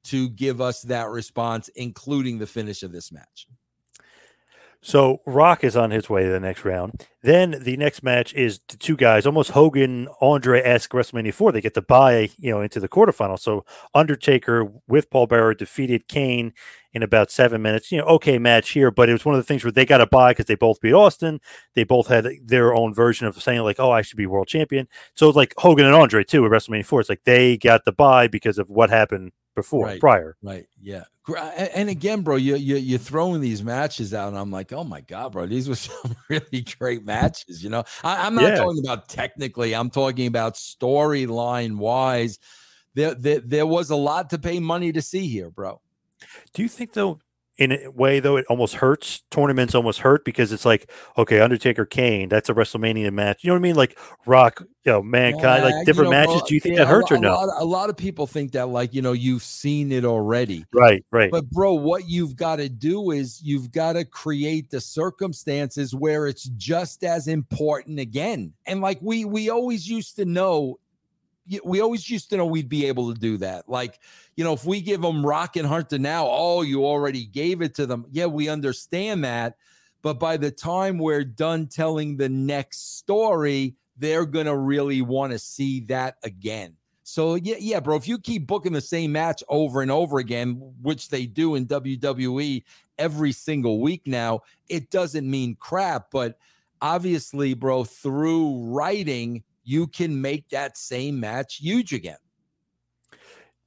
to give us that response including the finish of this match So Rock is on his way to the next round. Then the next match is the two guys, almost Hogan, Andre esque WrestleMania 4. They get to buy, you know, into the quarterfinal. So Undertaker with Paul Bearer defeated Kane in about seven minutes. You know, okay match here, but it was one of the things where they got to buy because they both beat Austin. They both had their own version of saying, like, oh, I should be world champion. So it's like Hogan and Andre too at WrestleMania 4. It's like they got the bye because of what happened before, Right. prior. right yeah and again bro you, you you're throwing these matches out and i'm like oh my god bro these were some really great matches you know? I, i'm not Yeah. talking about technically i'm talking about storyline wise. There, there there was a lot to pay money to see here bro. Do you think though, in a way though, it almost hurts? Tournaments almost hurt because it's like, okay, Undertaker, Kane, that's a WrestleMania match. You know what I mean? Like Rock, you know, Mankind, Yeah, like different you know, matches. bro, Do you think yeah, that hurts a, or no? A lot, a lot of people think that, like, you know, you've seen it already. right, right. But, bro, what you've got to do is you've got to create the circumstances where it's just as important again. And, like, we we always used to know, we always used to know we'd be able to do that. Like, you know, if we give them Rock and Hunter now, oh, you already gave it to them. Yeah, we understand that. But by the time we're done telling the next story, they're going to really want to see that again. So, yeah, yeah, bro, if you keep booking the same match over and over again, which they do in WWE every single week now, it doesn't mean crap. But obviously, bro, through writing, you can make that same match huge again.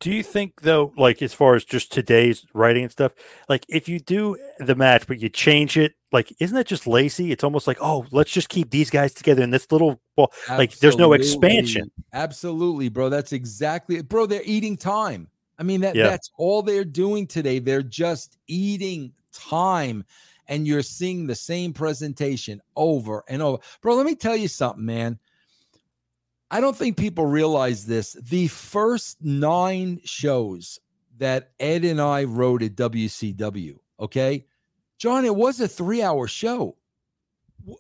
Do you think though, like as far as just today's writing and stuff, like if you do the match but you change it, like isn't that just lazy? It's almost like, oh, let's just keep these guys together in this little well, like there's no expansion. Absolutely, bro. That's exactly, it. bro. They're eating time. I mean, that Yeah. that's all they're doing today. They're just eating time, and you're seeing the same presentation over and over, bro. Let me tell you something, man. I don't think people realize this. The first nine shows that Ed and I wrote at WCW, okay, John, it was a three-hour show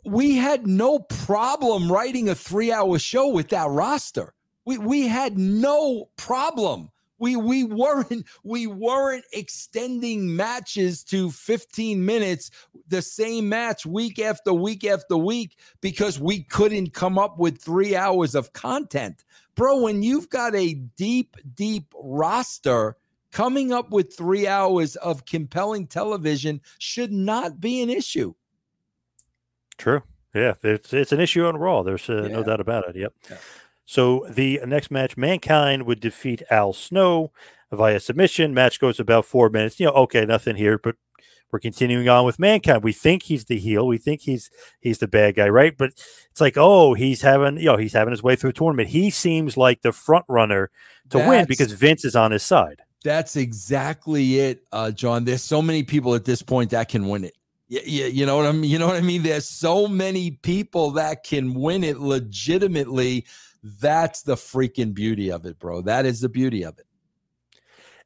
we had no problem writing a three hour show with that roster. We we had no problem. We we weren't we weren't extending matches to 15 minutes, the same match week after week after week because we couldn't come up with three hours of content. Bro, when you've got a deep, deep roster, coming up with three hours of compelling television should not be an issue. True. Yeah, it's it's an issue on Raw. There's uh, no doubt about it. Yep. Yeah. So the next match, Mankind would defeat Al Snow via submission. Match goes about four minutes. You know, okay, nothing here, but we're continuing on with Mankind. We think he's the heel. We think he's he's the bad guy, right? But it's like, oh, he's having you know he's having his way through a tournament. He seems like the front runner to win because Vince is on his side. That's exactly it, uh, John. There's so many people at this point that can win it. Yeah, yeah, you know what I mean. You know what I mean. There's so many people that can win it legitimately. That's the freaking beauty of it, bro. That is the beauty of it.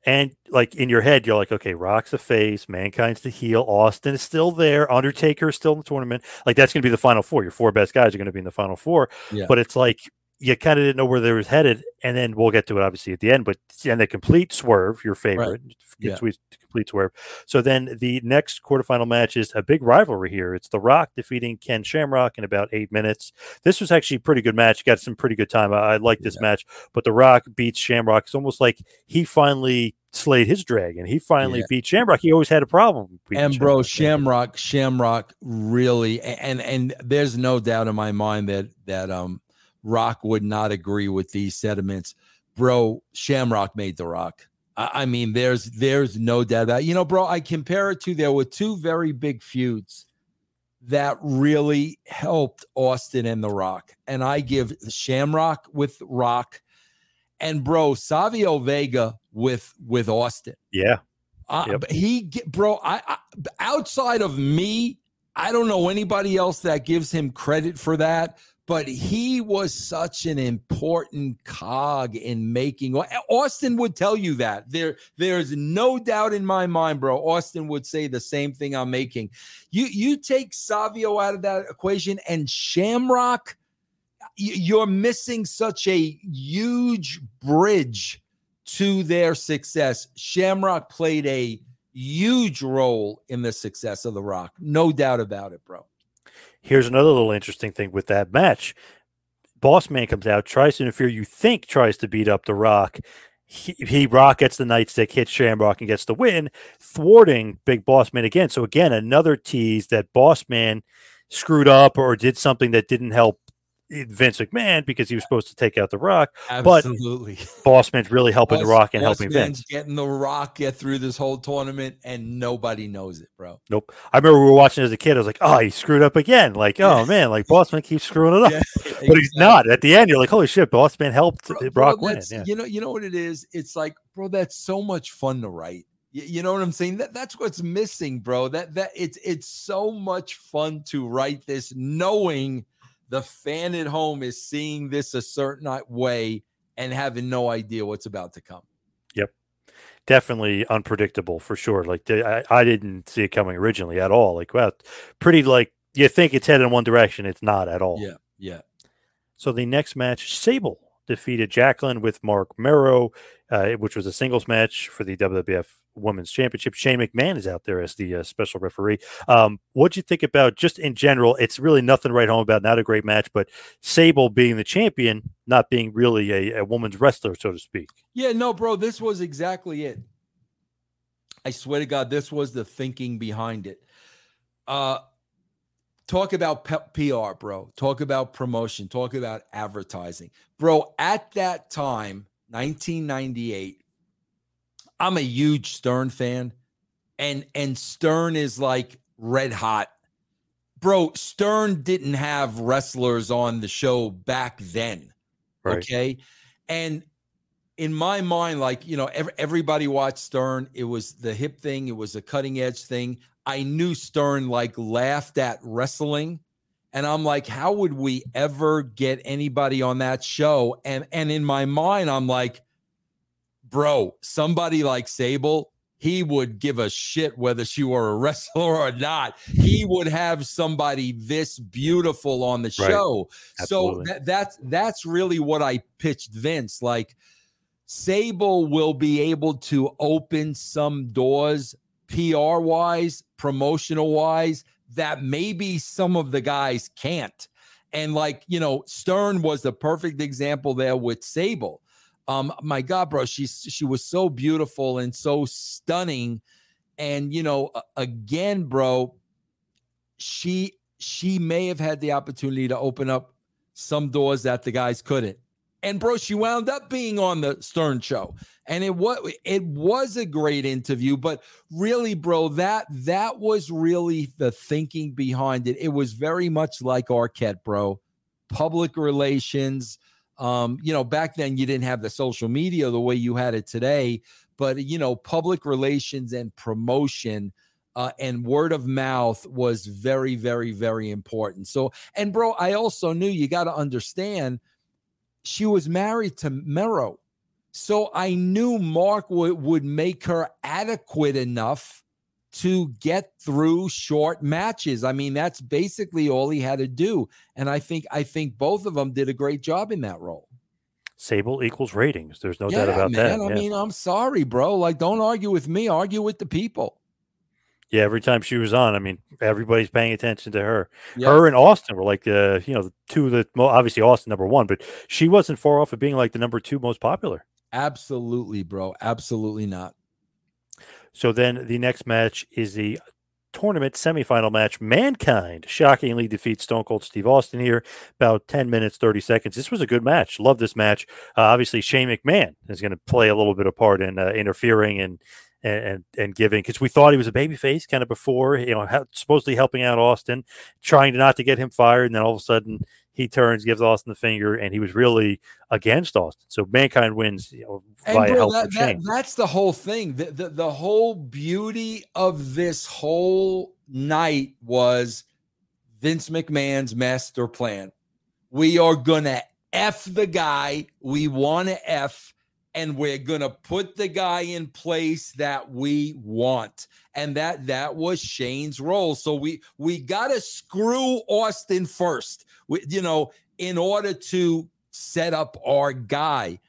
And like in your head, you're like, okay, Rock's the face, Mankind's the heel, Austin is still there, Undertaker is still in the tournament. Like that's going to be the final four. Your four best guys are going to be in the final four. Yeah. But it's like you kind of didn't know where they was headed, and then we'll get to it obviously at the end. But and the complete swerve, your favorite, Yeah. complete, swerve. So then the next quarterfinal match is a big rivalry here. It's The Rock defeating Ken Shamrock in about eight minutes. This was actually a pretty good match. Got some pretty good time. I, I like this Yeah. match, but The Rock beats Shamrock. It's almost like he finally slayed his dragon. He finally Yeah. beat Shamrock. He always had a problem. and bro Shamrock. shamrock shamrock really and and there's no doubt in my mind that that um rock would not agree with these sentiments bro shamrock made the rock i, I mean there's there's no doubt about it. you know bro i compare it to there were two very big feuds that really helped austin and the rock and i give shamrock with rock and bro savio vega with with austin Yeah. uh, Yep. he, bro, I, I outside of me, I don't know anybody else that gives him credit for that. But he was such an important cog in making. Austin would tell you that. There, there's no doubt in my mind, bro. Austin would say the same thing I'm making. You, you take Savio out of that equation, and Shamrock, you're missing such a huge bridge to their success. Shamrock played a huge role in the success of The Rock. No doubt about it, bro. Here's another little interesting thing with that match. Boss Man comes out, tries to interfere. You think tries to beat up the Rock. He, he Rock gets the nightstick, hits Shamrock, and gets the win, thwarting Big Boss Man again. So again, another tease that Boss Man screwed up or did something that didn't help Vince McMahon because he was supposed to take out the Rock. But- Absolutely. Boss Man's really helping the Rock and Boss helping Man's Vince. Getting the Rock get through this whole tournament, and nobody knows it, bro. Nope. I remember we were watching as a kid. I was like, oh, he screwed up again. Like, oh man, like Bossman keeps screwing it up. Yeah, But he's not. At the end, you're like, holy shit, Bossman helped Bro- Brock bro, win. Yeah. You know, you know what it is? It's like, bro, that's so much fun to write. You, know what I'm saying? That that's what's missing, bro. That that it's it's so much fun to write this, knowing the fan at home is seeing this a certain way and having no idea what's about to come. Yep. Definitely unpredictable for sure. Like I, I didn't see it coming originally at all. Like wow, pretty like you think it's headed in one direction, it's not at all. Yeah, yeah. So the next match, Sable defeated Jacqueline with Marc Mero, uh, which was a singles match for the WWF Women's Championship. Shane McMahon is out there as the uh, special referee. Um, what'd you think about just in general? It's really nothing write home about. Not a great match, but Sable being the champion, not being really a, a woman's wrestler, so to speak. Yeah, no, bro, this was exactly it. I swear to God, this was the thinking behind it. Uh talk about pe- PR, bro. Talk about promotion, talk about advertising. Bro, at that time, 1998, I'm a huge Stern fan and and Stern is like red hot. Bro, Stern didn't have wrestlers on the show back then. Right. Okay? And in my mind, like, you know, ev- everybody watched Stern. It was the hip thing, it was a cutting edge thing. I knew Stern like laughed at wrestling. And I'm like, how would we ever get anybody on that show? And and in my mind, I'm like, bro, somebody like Sable, he would give a shit whether she were a wrestler or not. He would have somebody this beautiful on the Right. show. So Absolutely. that, that's that's really what I pitched Vince. Like Sable will be able to open some doors PR wise, promotional wise, that maybe some of the guys can't. And like, you know, Stern was the perfect example there with Sable. Um, my God, bro, she's she was so beautiful and so stunning. And you know, again, bro, she she may have had the opportunity to open up some doors that the guys couldn't. And bro, she wound up being on the Stern show. And it was it was a great interview, but really, bro, that that was really the thinking behind it. It was very much like Arquette, bro. Public relations. Um, you know, back then you didn't have the social media the way you had it today, but you know, public relations and promotion uh, and word of mouth was very, very, very important. So, and bro, I also knew you got to understand she was married to Mero. So I knew Marc would, would make her adequate enough to get through short matches. I mean, that's basically all he had to do. And I think I think both of them did a great job in that role. Sable equals ratings. There's no doubt about man. that. I yeah. mean, I'm sorry, bro. Like, don't argue with me. Argue with the people. Yeah, every time she was on, I mean, everybody's paying attention to her. Yeah. Her and Austin were like the, you know, the two of the obviously Austin number one, but she wasn't far off of being like the number two most popular. Absolutely, bro. Absolutely not. So then the next match is the tournament semifinal match. Mankind shockingly defeats Stone Cold Steve Austin here, about 10 minutes, 30 seconds. This was a good match. Love this match. Uh, obviously, Shane McMahon is going to play a little bit of part in uh, interfering and and and giving because we thought he was a babyface kind of before, you know, supposedly helping out Austin, trying to not to get him fired, and then all of a sudden he turns, gives Austin the finger, and he was really against Austin. So Mankind wins you know, And via bro, help that, that- that's the whole thing. The, the the whole beauty of this whole night was Vince McMahon's master plan. We are gonna F the guy we want to F, and we're gonna put the guy in place that we want. And that that was Shane's role. So we we gotta screw Austin first. We, you know, in order to set up our guy.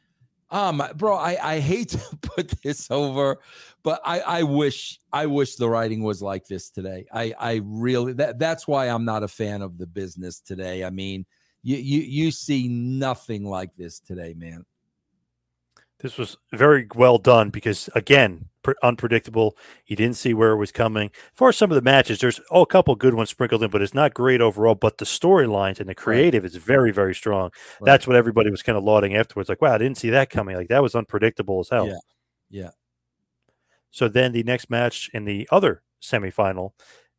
Um, bro, I, I hate to put this over, but I, I wish I wish the writing was like this today. I, I really that that's why I'm not a fan of the business today. I mean, you you you see nothing like this today, man. This was very well done because again, pr- unpredictable. You didn't see where it was coming. As some of the matches, there's oh, a couple good ones sprinkled in, but it's not great overall. But the storylines and the creative is very, very strong. That's what everybody was kind of lauding afterwards. Like, wow, I didn't see that coming. Like that was unpredictable as hell. Yeah. Yeah. So then the next match in the other semifinal,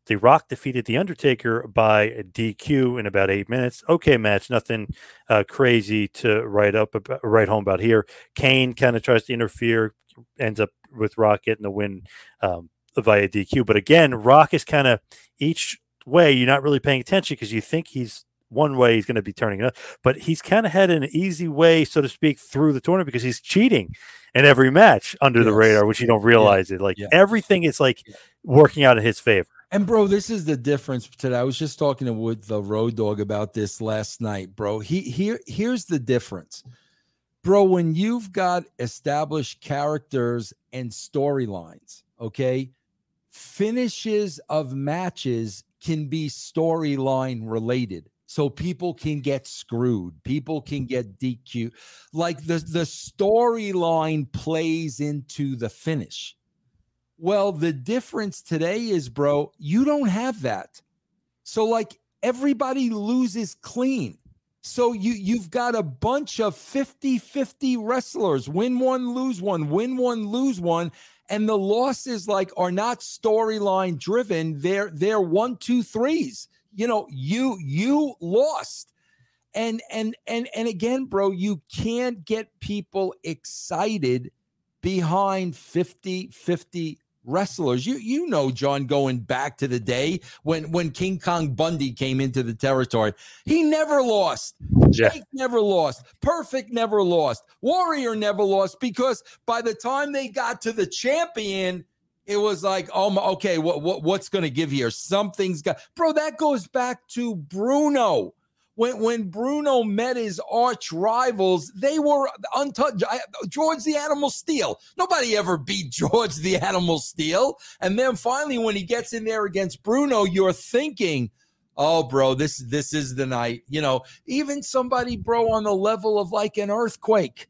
The Rock defeated The Undertaker by DQ in about eight minutes. Okay, match, nothing uh, crazy to write up about, write home about here. Kane kind of tries to interfere, ends up with Rock getting the win um, via DQ. But again, Rock is kind of each way you're not really paying attention because you think he's one way he's going to be turning up, but he's kind of had an easy way, so to speak, through the tournament because he's cheating in every match under the radar, which you don't realize it. Like Yeah. everything is like working out in his favor. And bro, this is the difference today. I was just talking to with the road dog about this last night, bro. He here here's the difference. Bro, when you've got established characters and storylines, okay? Finishes of matches can be storyline related. So people can get screwed. People can get DQ. Like the the storyline plays into the finish. Well, the difference today is, bro, you don't have that. So like everybody loses clean. So you you've got a bunch of 50-50 wrestlers, win one, lose one, win one, lose one, and the losses like are not storyline driven. They're they're one, two, threes. You know, you you lost. And and and and again, bro, you can't get people excited behind 50 50 wrestlers. You you know, John, going back to the day when when King Kong Bundy came into the territory, he never lost. Yeah. Jake never lost. Perfect never lost. Warrior never lost because by the time they got to the champion, it was like, oh my, okay, what what what's gonna give here? Something's got bro. That goes back to Bruno. When, when Bruno met his arch rivals, they were untouched. George the Animal Steele. Nobody ever beat George the Animal Steele. And then finally, when he gets in there against Bruno, you're thinking, oh, bro, this this is the night. You know, even somebody, bro, on the level of like an earthquake.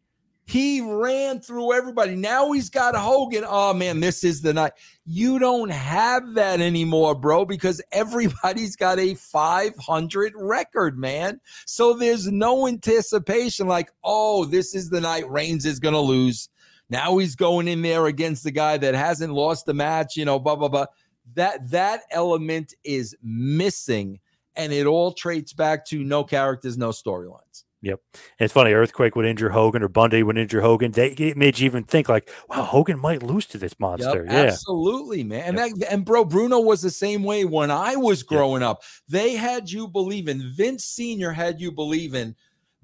He ran through everybody. Now he's got Hogan. Oh man, this is the night. You don't have that anymore, bro, because everybody's got a 500 record, man. So there's no anticipation like, oh, this is the night Reigns is going to lose. Now he's going in there against the guy that hasn't lost the match, you know, blah, blah, blah. That that element is missing. And it all traits back to no characters, no storylines. Yep. And it's funny, Earthquake would injure Hogan or Bundy would injure Hogan. They it made you even think like, wow, Hogan might lose to this monster. Yep, yeah. absolutely, man. And that, and bro, Bruno was the same way when I was growing up. They had you believing. Vince Senior had you believing.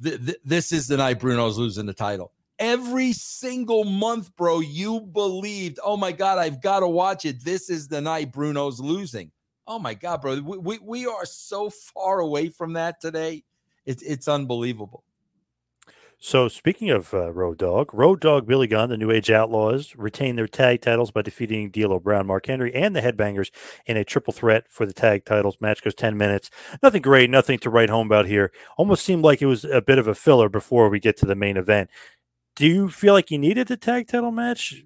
Th- th- this is the night Bruno's losing the title. Every single month, bro, you believed, oh my God, I've got to watch it. This is the night Bruno's losing. Oh my God, bro. We, we, we are so far away from that today. It's, it's unbelievable. So speaking of uh, Road Dog, Road Dog Billy Gunn, the New Age Outlaws, retain their tag titles by defeating D'Lo Brown, Mark Henry, and the Headbangers in a triple threat for the tag titles. Match goes ten minutes. Nothing great, nothing to write home about here. Almost seemed like it was a bit of a filler before we get to the main event. Do you feel like you needed the tag title match?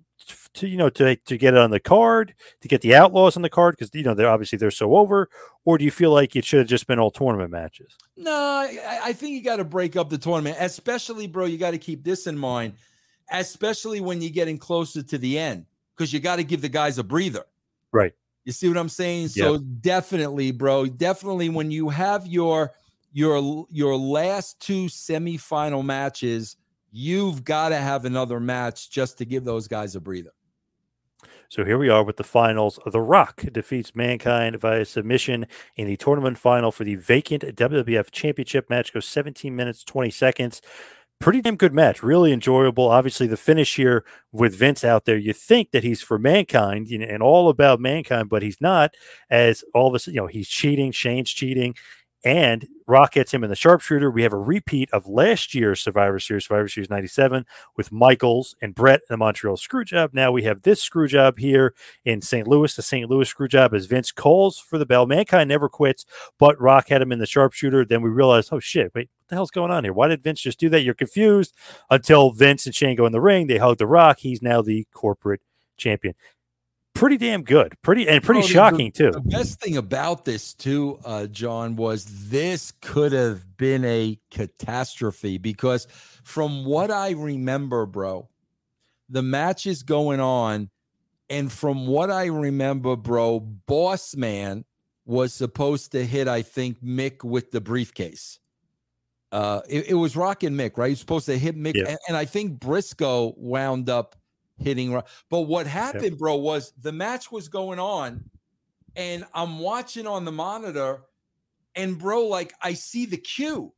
To you know to to get it on the card to get the outlaws on the card because you know they're obviously they're so over or do you feel like it should have just been all tournament matches? No i, I think you got to break up the tournament especially bro you got to keep this in mind especially when you're getting closer to the end because you got to give the guys a breather. Right. You see what i'm saying? So definitely bro definitely when you have your your your last two semifinal matches you've got to have another match just to give those guys a breather so here we are with the finals. The Rock defeats Mankind via submission in the tournament final for the vacant WWF Championship match. Goes 17 minutes 20 seconds. Pretty damn good match. Really enjoyable. Obviously, the finish here with Vince out there, you think that he's for Mankind and all about Mankind, but he's not. As all of a sudden, you know, he's cheating. Shane's cheating and Rock gets him in the sharpshooter. We have a repeat of last year's Survivor Series, Survivor Series 97, with Michaels and Bret in the Montreal Screwjob. Now we have this Screwjob here in St. Louis, the St. Louis Screwjob, as Vince calls for the bell. Mankind never quits, but Rock had him in the sharpshooter. Then we realized, oh shit, wait, what the hell's going on here? Why did Vince just do that? You're confused until Vince and Shane go in the ring. They hug the Rock. He's now the corporate champion pretty damn good. Pretty and pretty oh, shocking the, too. The best thing about this too, uh, John, was this could have been a catastrophe because from what I remember, bro, the match is going on, and from what I remember, bro, Boss Man was supposed to hit, I think, Mick with the briefcase. Uh, it, it was Rock and Mick, right? He's supposed to hit Mick, yeah. and, and I think Briscoe wound up hitting. right. But what happened, yep. bro, was the match was going on, and I'm watching on the monitor, and bro, like I see the cue.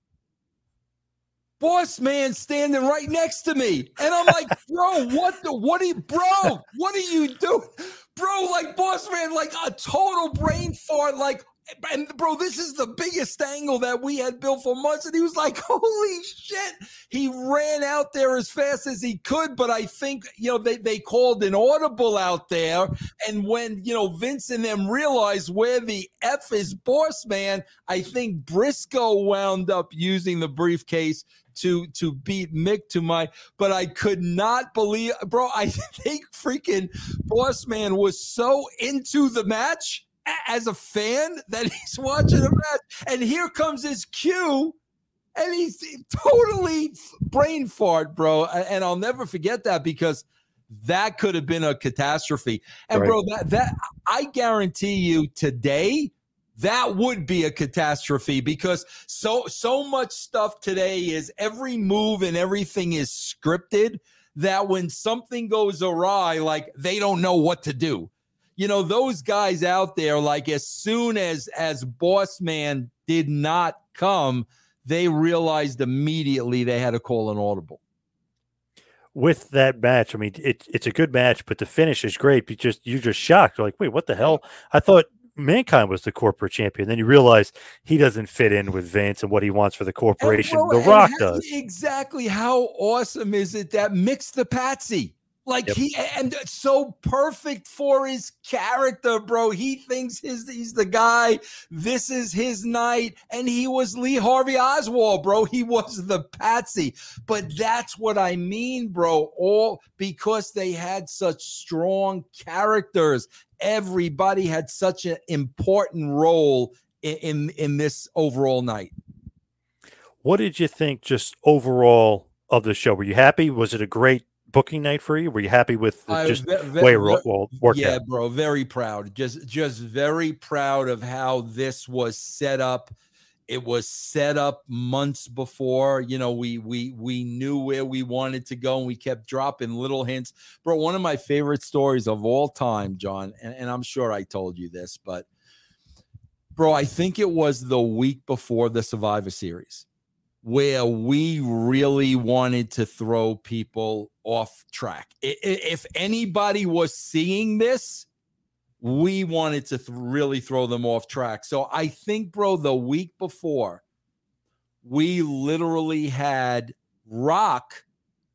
Boss man standing right next to me. And I'm like, bro, what the what are you, bro? What are you doing? Bro, like boss man, like a total brain fart, like and bro, this is the biggest angle that we had built for months. And he was like, holy shit. He ran out there as fast as he could. But I think, you know, they, they called an audible out there. And when, you know, Vince and them realized where the F is boss man, I think Briscoe wound up using the briefcase to to beat Mick to my but I could not believe bro I think freaking boss man was so into the match as a fan that he's watching a match, and here comes his cue, and he's totally brain fart, bro. And I'll never forget that because that could have been a catastrophe. And right. bro, that that I guarantee you today that would be a catastrophe because so so much stuff today is every move and everything is scripted that when something goes awry like they don't know what to do you know those guys out there like as soon as as boss man did not come they realized immediately they had to call an audible. With that match i mean it, it's a good match but the finish is great you just you're just shocked. You're like wait what the hell? I thought mankind was the corporate champion. Then you realize he doesn't fit in with vince and what he wants for the corporation. Bro, the rock how, does. exactly how awesome is it that Mick's the patsy like yep. he and so perfect for his character, bro. He thinks his he's the guy. This is his night, and he was Lee Harvey Oswald, bro. He was the patsy. But that's what I mean, bro. All because they had such strong characters. Everybody had such an important role in, in, in this overall night. What did you think, just overall? Of the show, were you happy? Was it a great booking night for you? Were you happy with just ve- ve- way it well, worked Yeah, out? bro, very proud. Just just very proud of how this was set up. It was set up months before. You know, we we we knew where we wanted to go, and we kept dropping little hints. Bro, one of my favorite stories of all time, John, and, and I'm sure I told you this, but bro, I think it was the week before the Survivor Series where we really wanted to throw people off track. If anybody was seeing this, we wanted to th- really throw them off track. So I think, bro, the week before, we literally had Rock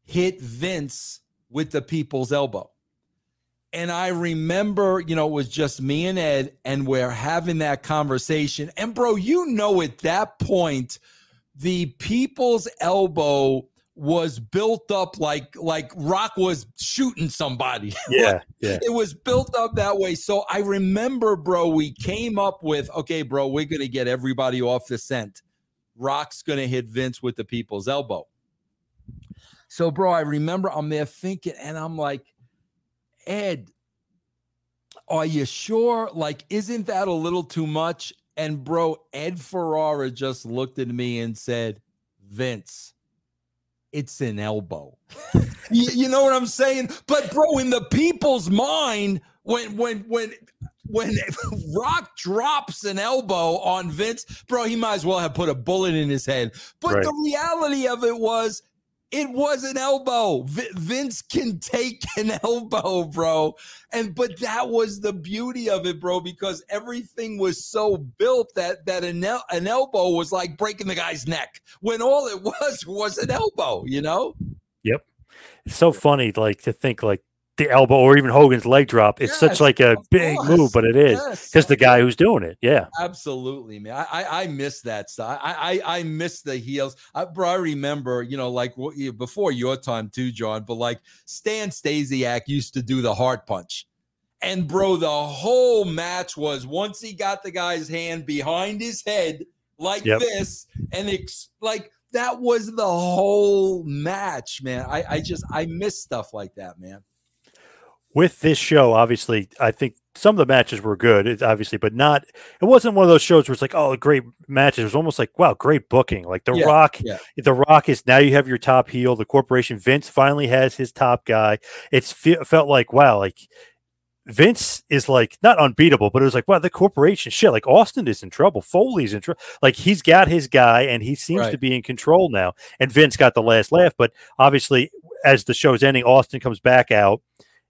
hit Vince with the people's elbow. And I remember, you know, it was just me and Ed, and we're having that conversation. And, bro, you know, at that point, the people's elbow was built up like like Rock was shooting somebody. Yeah, yeah. it was built up that way. So I remember, bro, we came up with okay, bro, we're gonna get everybody off the scent. Rock's gonna hit Vince with the people's elbow. So, bro, I remember I'm there thinking, and I'm like, Ed, are you sure? Like, isn't that a little too much? And bro, Ed Ferrara just looked at me and said, Vince, it's an elbow. you, you know what I'm saying? But bro, in the people's mind, when when when when Rock drops an elbow on Vince, bro, he might as well have put a bullet in his head. But Right. the reality of it was it was an elbow. Vi- Vince can take an elbow, bro. And but that was the beauty of it, bro, because everything was so built that that an, el- an elbow was like breaking the guy's neck when all it was was an elbow, you know? Yep. It's so funny, like to think like the elbow or even Hogan's leg drop. It's Yes, such like a big course. move, but it is Yes. because the guy who's doing it. Yeah, Absolutely, man. I I, I miss that stuff. I, I I miss the heels. I, bro, I remember, you know, like what you before your time too, John. But like Stan Stasiak used to do the heart punch, and bro, the whole match was once he got the guy's hand behind his head like Yep. this, and it's like that was the whole match, man. I I just I miss stuff like that, man. With this show, obviously, I think some of the matches were good, it's obviously, but not. It wasn't one of those shows where it's like, oh, great matches. It was almost like, wow, great booking. Like the Yeah, Rock, yeah. the Rock is now you have your top heel. The corporation Vince finally has his top guy. It's fe- felt like wow, like Vince is like not unbeatable, but it was like wow, the corporation shit. Like Austin is in trouble. Foley's in trouble. Like he's got his guy, and he seems to be in control now. And Vince got the last laugh, but obviously, as the show's ending, Austin comes back out.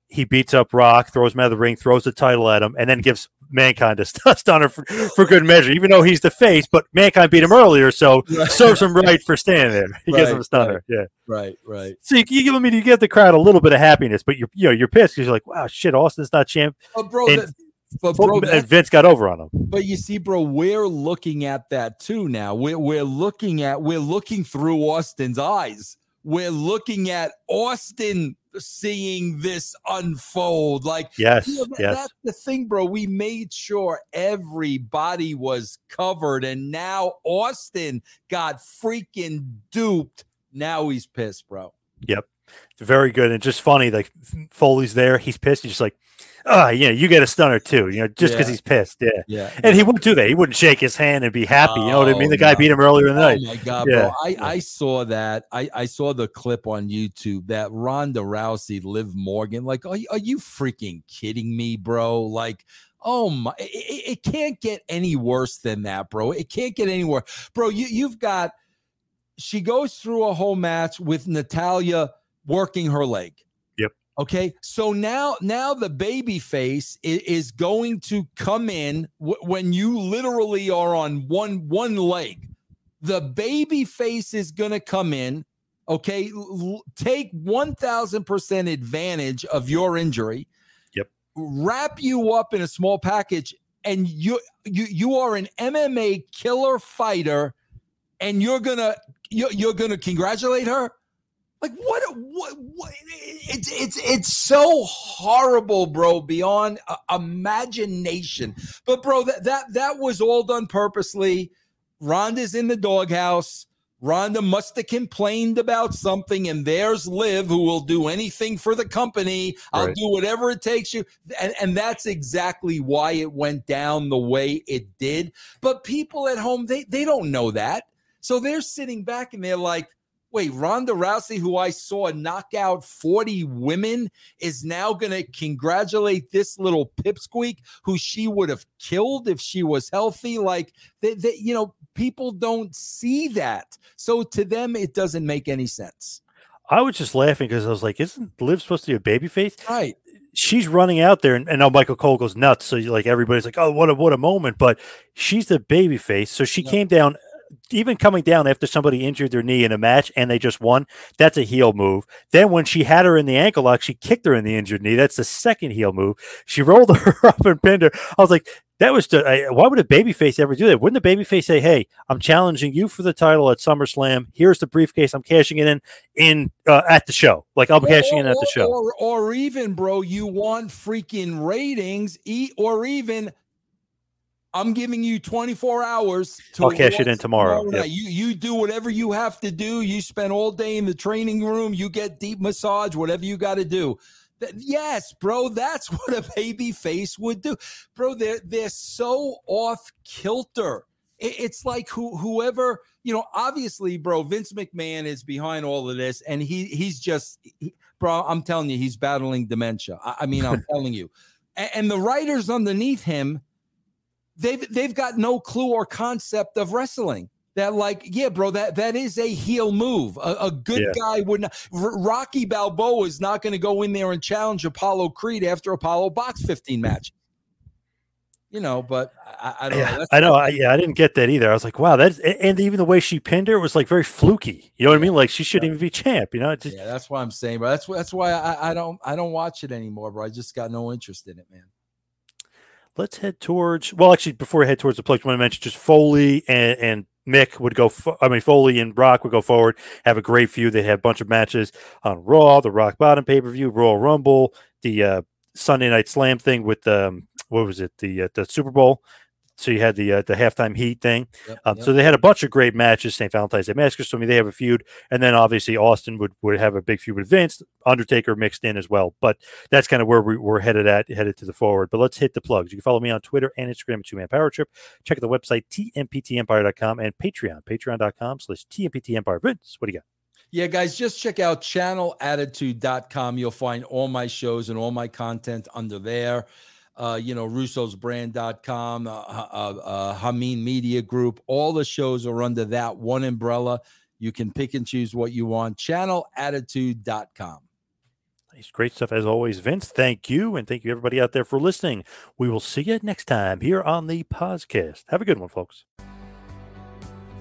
He beats up Rock, throws him out of the ring, throws the title at him, and then gives Mankind a stunner for, for good measure, even though he's the face. But Mankind beat him earlier, so Right. serves him right for standing there. He gives him a stunner. Yeah. Right, right. So you, you give I mean, you give the crowd a little bit of happiness, but you're you know you're pissed because you're like, wow, shit, Austin's not champ, But bro, And- that- but bro, and Vince got over on him. But you see, bro, we're looking at that too now. We're we're looking at we're looking through Austin's eyes. We're looking at Austin seeing this unfold. Like Yes, you know, that- yes, that's the thing, bro. We made sure everybody was covered, and now Austin got freaking duped. Now he's pissed, bro. Yep, very good and just funny. Like Foley's there, he's pissed. He's just like, ah, yeah, you get a stunner too, you know, just because Yeah. he's pissed. Yeah. Yeah. And he wouldn't do that. He wouldn't shake his hand and be happy. You know what I mean? Oh, The guy no. beat him earlier in the night. Oh my god, Yeah. bro! I, I saw that. I, I saw the clip on YouTube that Ronda Rousey, Liv Morgan. Like, are you, are you freaking kidding me, bro? Like, oh my, it, it- it can't get any worse than that, bro. It can't get any worse, bro. You you've got. She goes through a whole match with Natalya working her leg. Okay, so now now the baby face is, is going to come in w- when you literally are on one one leg. The baby face is going to come in. Okay, L- take one thousand percent advantage of your injury. Yep. Wrap you up in a small package, and you you you are an MMA killer fighter, and you're gonna you're, you're gonna congratulate her. Like what? What? what it's it's it's so horrible, bro. Beyond uh, imagination. But bro, that that that was all done purposely. Ronda's in the doghouse. Ronda must have complained about something, and there's Liv, who will do anything for the company. I'll Right. do whatever it takes you, and and that's exactly why it went down the way it did. But people at home, they they don't know that, so they're sitting back and they're like, wait, Ronda Rousey, who I saw knock out 40 women, is now going to congratulate this little pipsqueak who she would have killed if she was healthy. Like, they, they, you know, people don't see that. So to them, it doesn't make any sense. I was just laughing because I was like, "Isn't Liv supposed to be a baby face?" Right. She's running out there, and, and now Michael Cole goes nuts. So like everybody's like, "Oh, what a what a moment!" But she's the baby face, so she Yeah. came down. Even coming down after somebody injured their knee in a match and they just won, that's a heel move. Then when she had her in the ankle lock, she kicked her in the injured knee. That's the second heel move. She rolled her up and pinned her. I was like, that was the, I, why would a babyface ever do that? Wouldn't the babyface say, "Hey, I'm challenging you for the title at SummerSlam. Here's the briefcase. I'm cashing it in in uh, at the show. Like I'm cashing in at the show." Or, or even, bro, you want freaking ratings, e- or even I'm giving you 24 hours to I'll cash it in watch tomorrow. Yep. You you do whatever you have to do. You spend all day in the training room. You get deep massage, whatever you got to do. That, yes, bro, that's what a baby face would do, bro. They're they're so off kilter. It- it's like who whoever you know. Obviously, bro, Vince McMahon is behind all of this, and he he's just, he- bro. I'm telling you, he's battling dementia. I, I mean, I'm telling you, and, and the writers underneath him, they've they've got no clue or concept of wrestling. That like, yeah, bro, that that is a heel move. A, a good Yeah. guy would not. R- Rocky Balboa is not going to go in there and challenge Apollo Creed after Apollo box 15 match. You know, but I, I don't know. That's- I know. I, yeah, I didn't get that either. I was like, wow, that's a- and even the way she pinned her was like very fluky. You know what I mean? Like she shouldn't even be champ. You know, just, Yeah, that's why I'm saying, bro. That's that's why I, I don't I don't watch it anymore, bro. I just got no interest in it, man. Let's head towards. Well, actually, before we head towards the place, I want to mention just Foley and, and Mick would go. fo- I mean, Foley and Brock would go forward, have a great feud. They have a bunch of matches on Raw, the Rock Bottom pay per view, Royal Rumble, the uh, Sunday Night Slam thing with um, what was it? The uh, the Super Bowl. So you had the uh, the halftime heat thing. Yep, Um, yep. So they had a bunch of great matches. St. Valentine's Day Massacre. So I mean, they have a feud, and then obviously Austin would would have a big feud with Vince. Undertaker mixed in as well. But that's kind of where we, we're headed at, headed to the forward. But let's hit the plugs. You can follow me on Twitter and Instagram at Two Man Power Trip. Check out the website tmptempire.com and Patreon, patreon.com slash tmptempire. Vince, what do you got? Yeah, guys, just check out channelattitude.com. You'll find all my shows and all my content under there. Uh, you know, russosbrand.com, uh, uh, uh, Hameen Media Group. All the shows are under that one umbrella. You can pick and choose what you want. Channelattitude.com. Nice, great stuff as always, Vince. Thank you, and thank you everybody out there for listening. We will see you next time here on the Podcast. Have a good one, folks.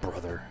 brother.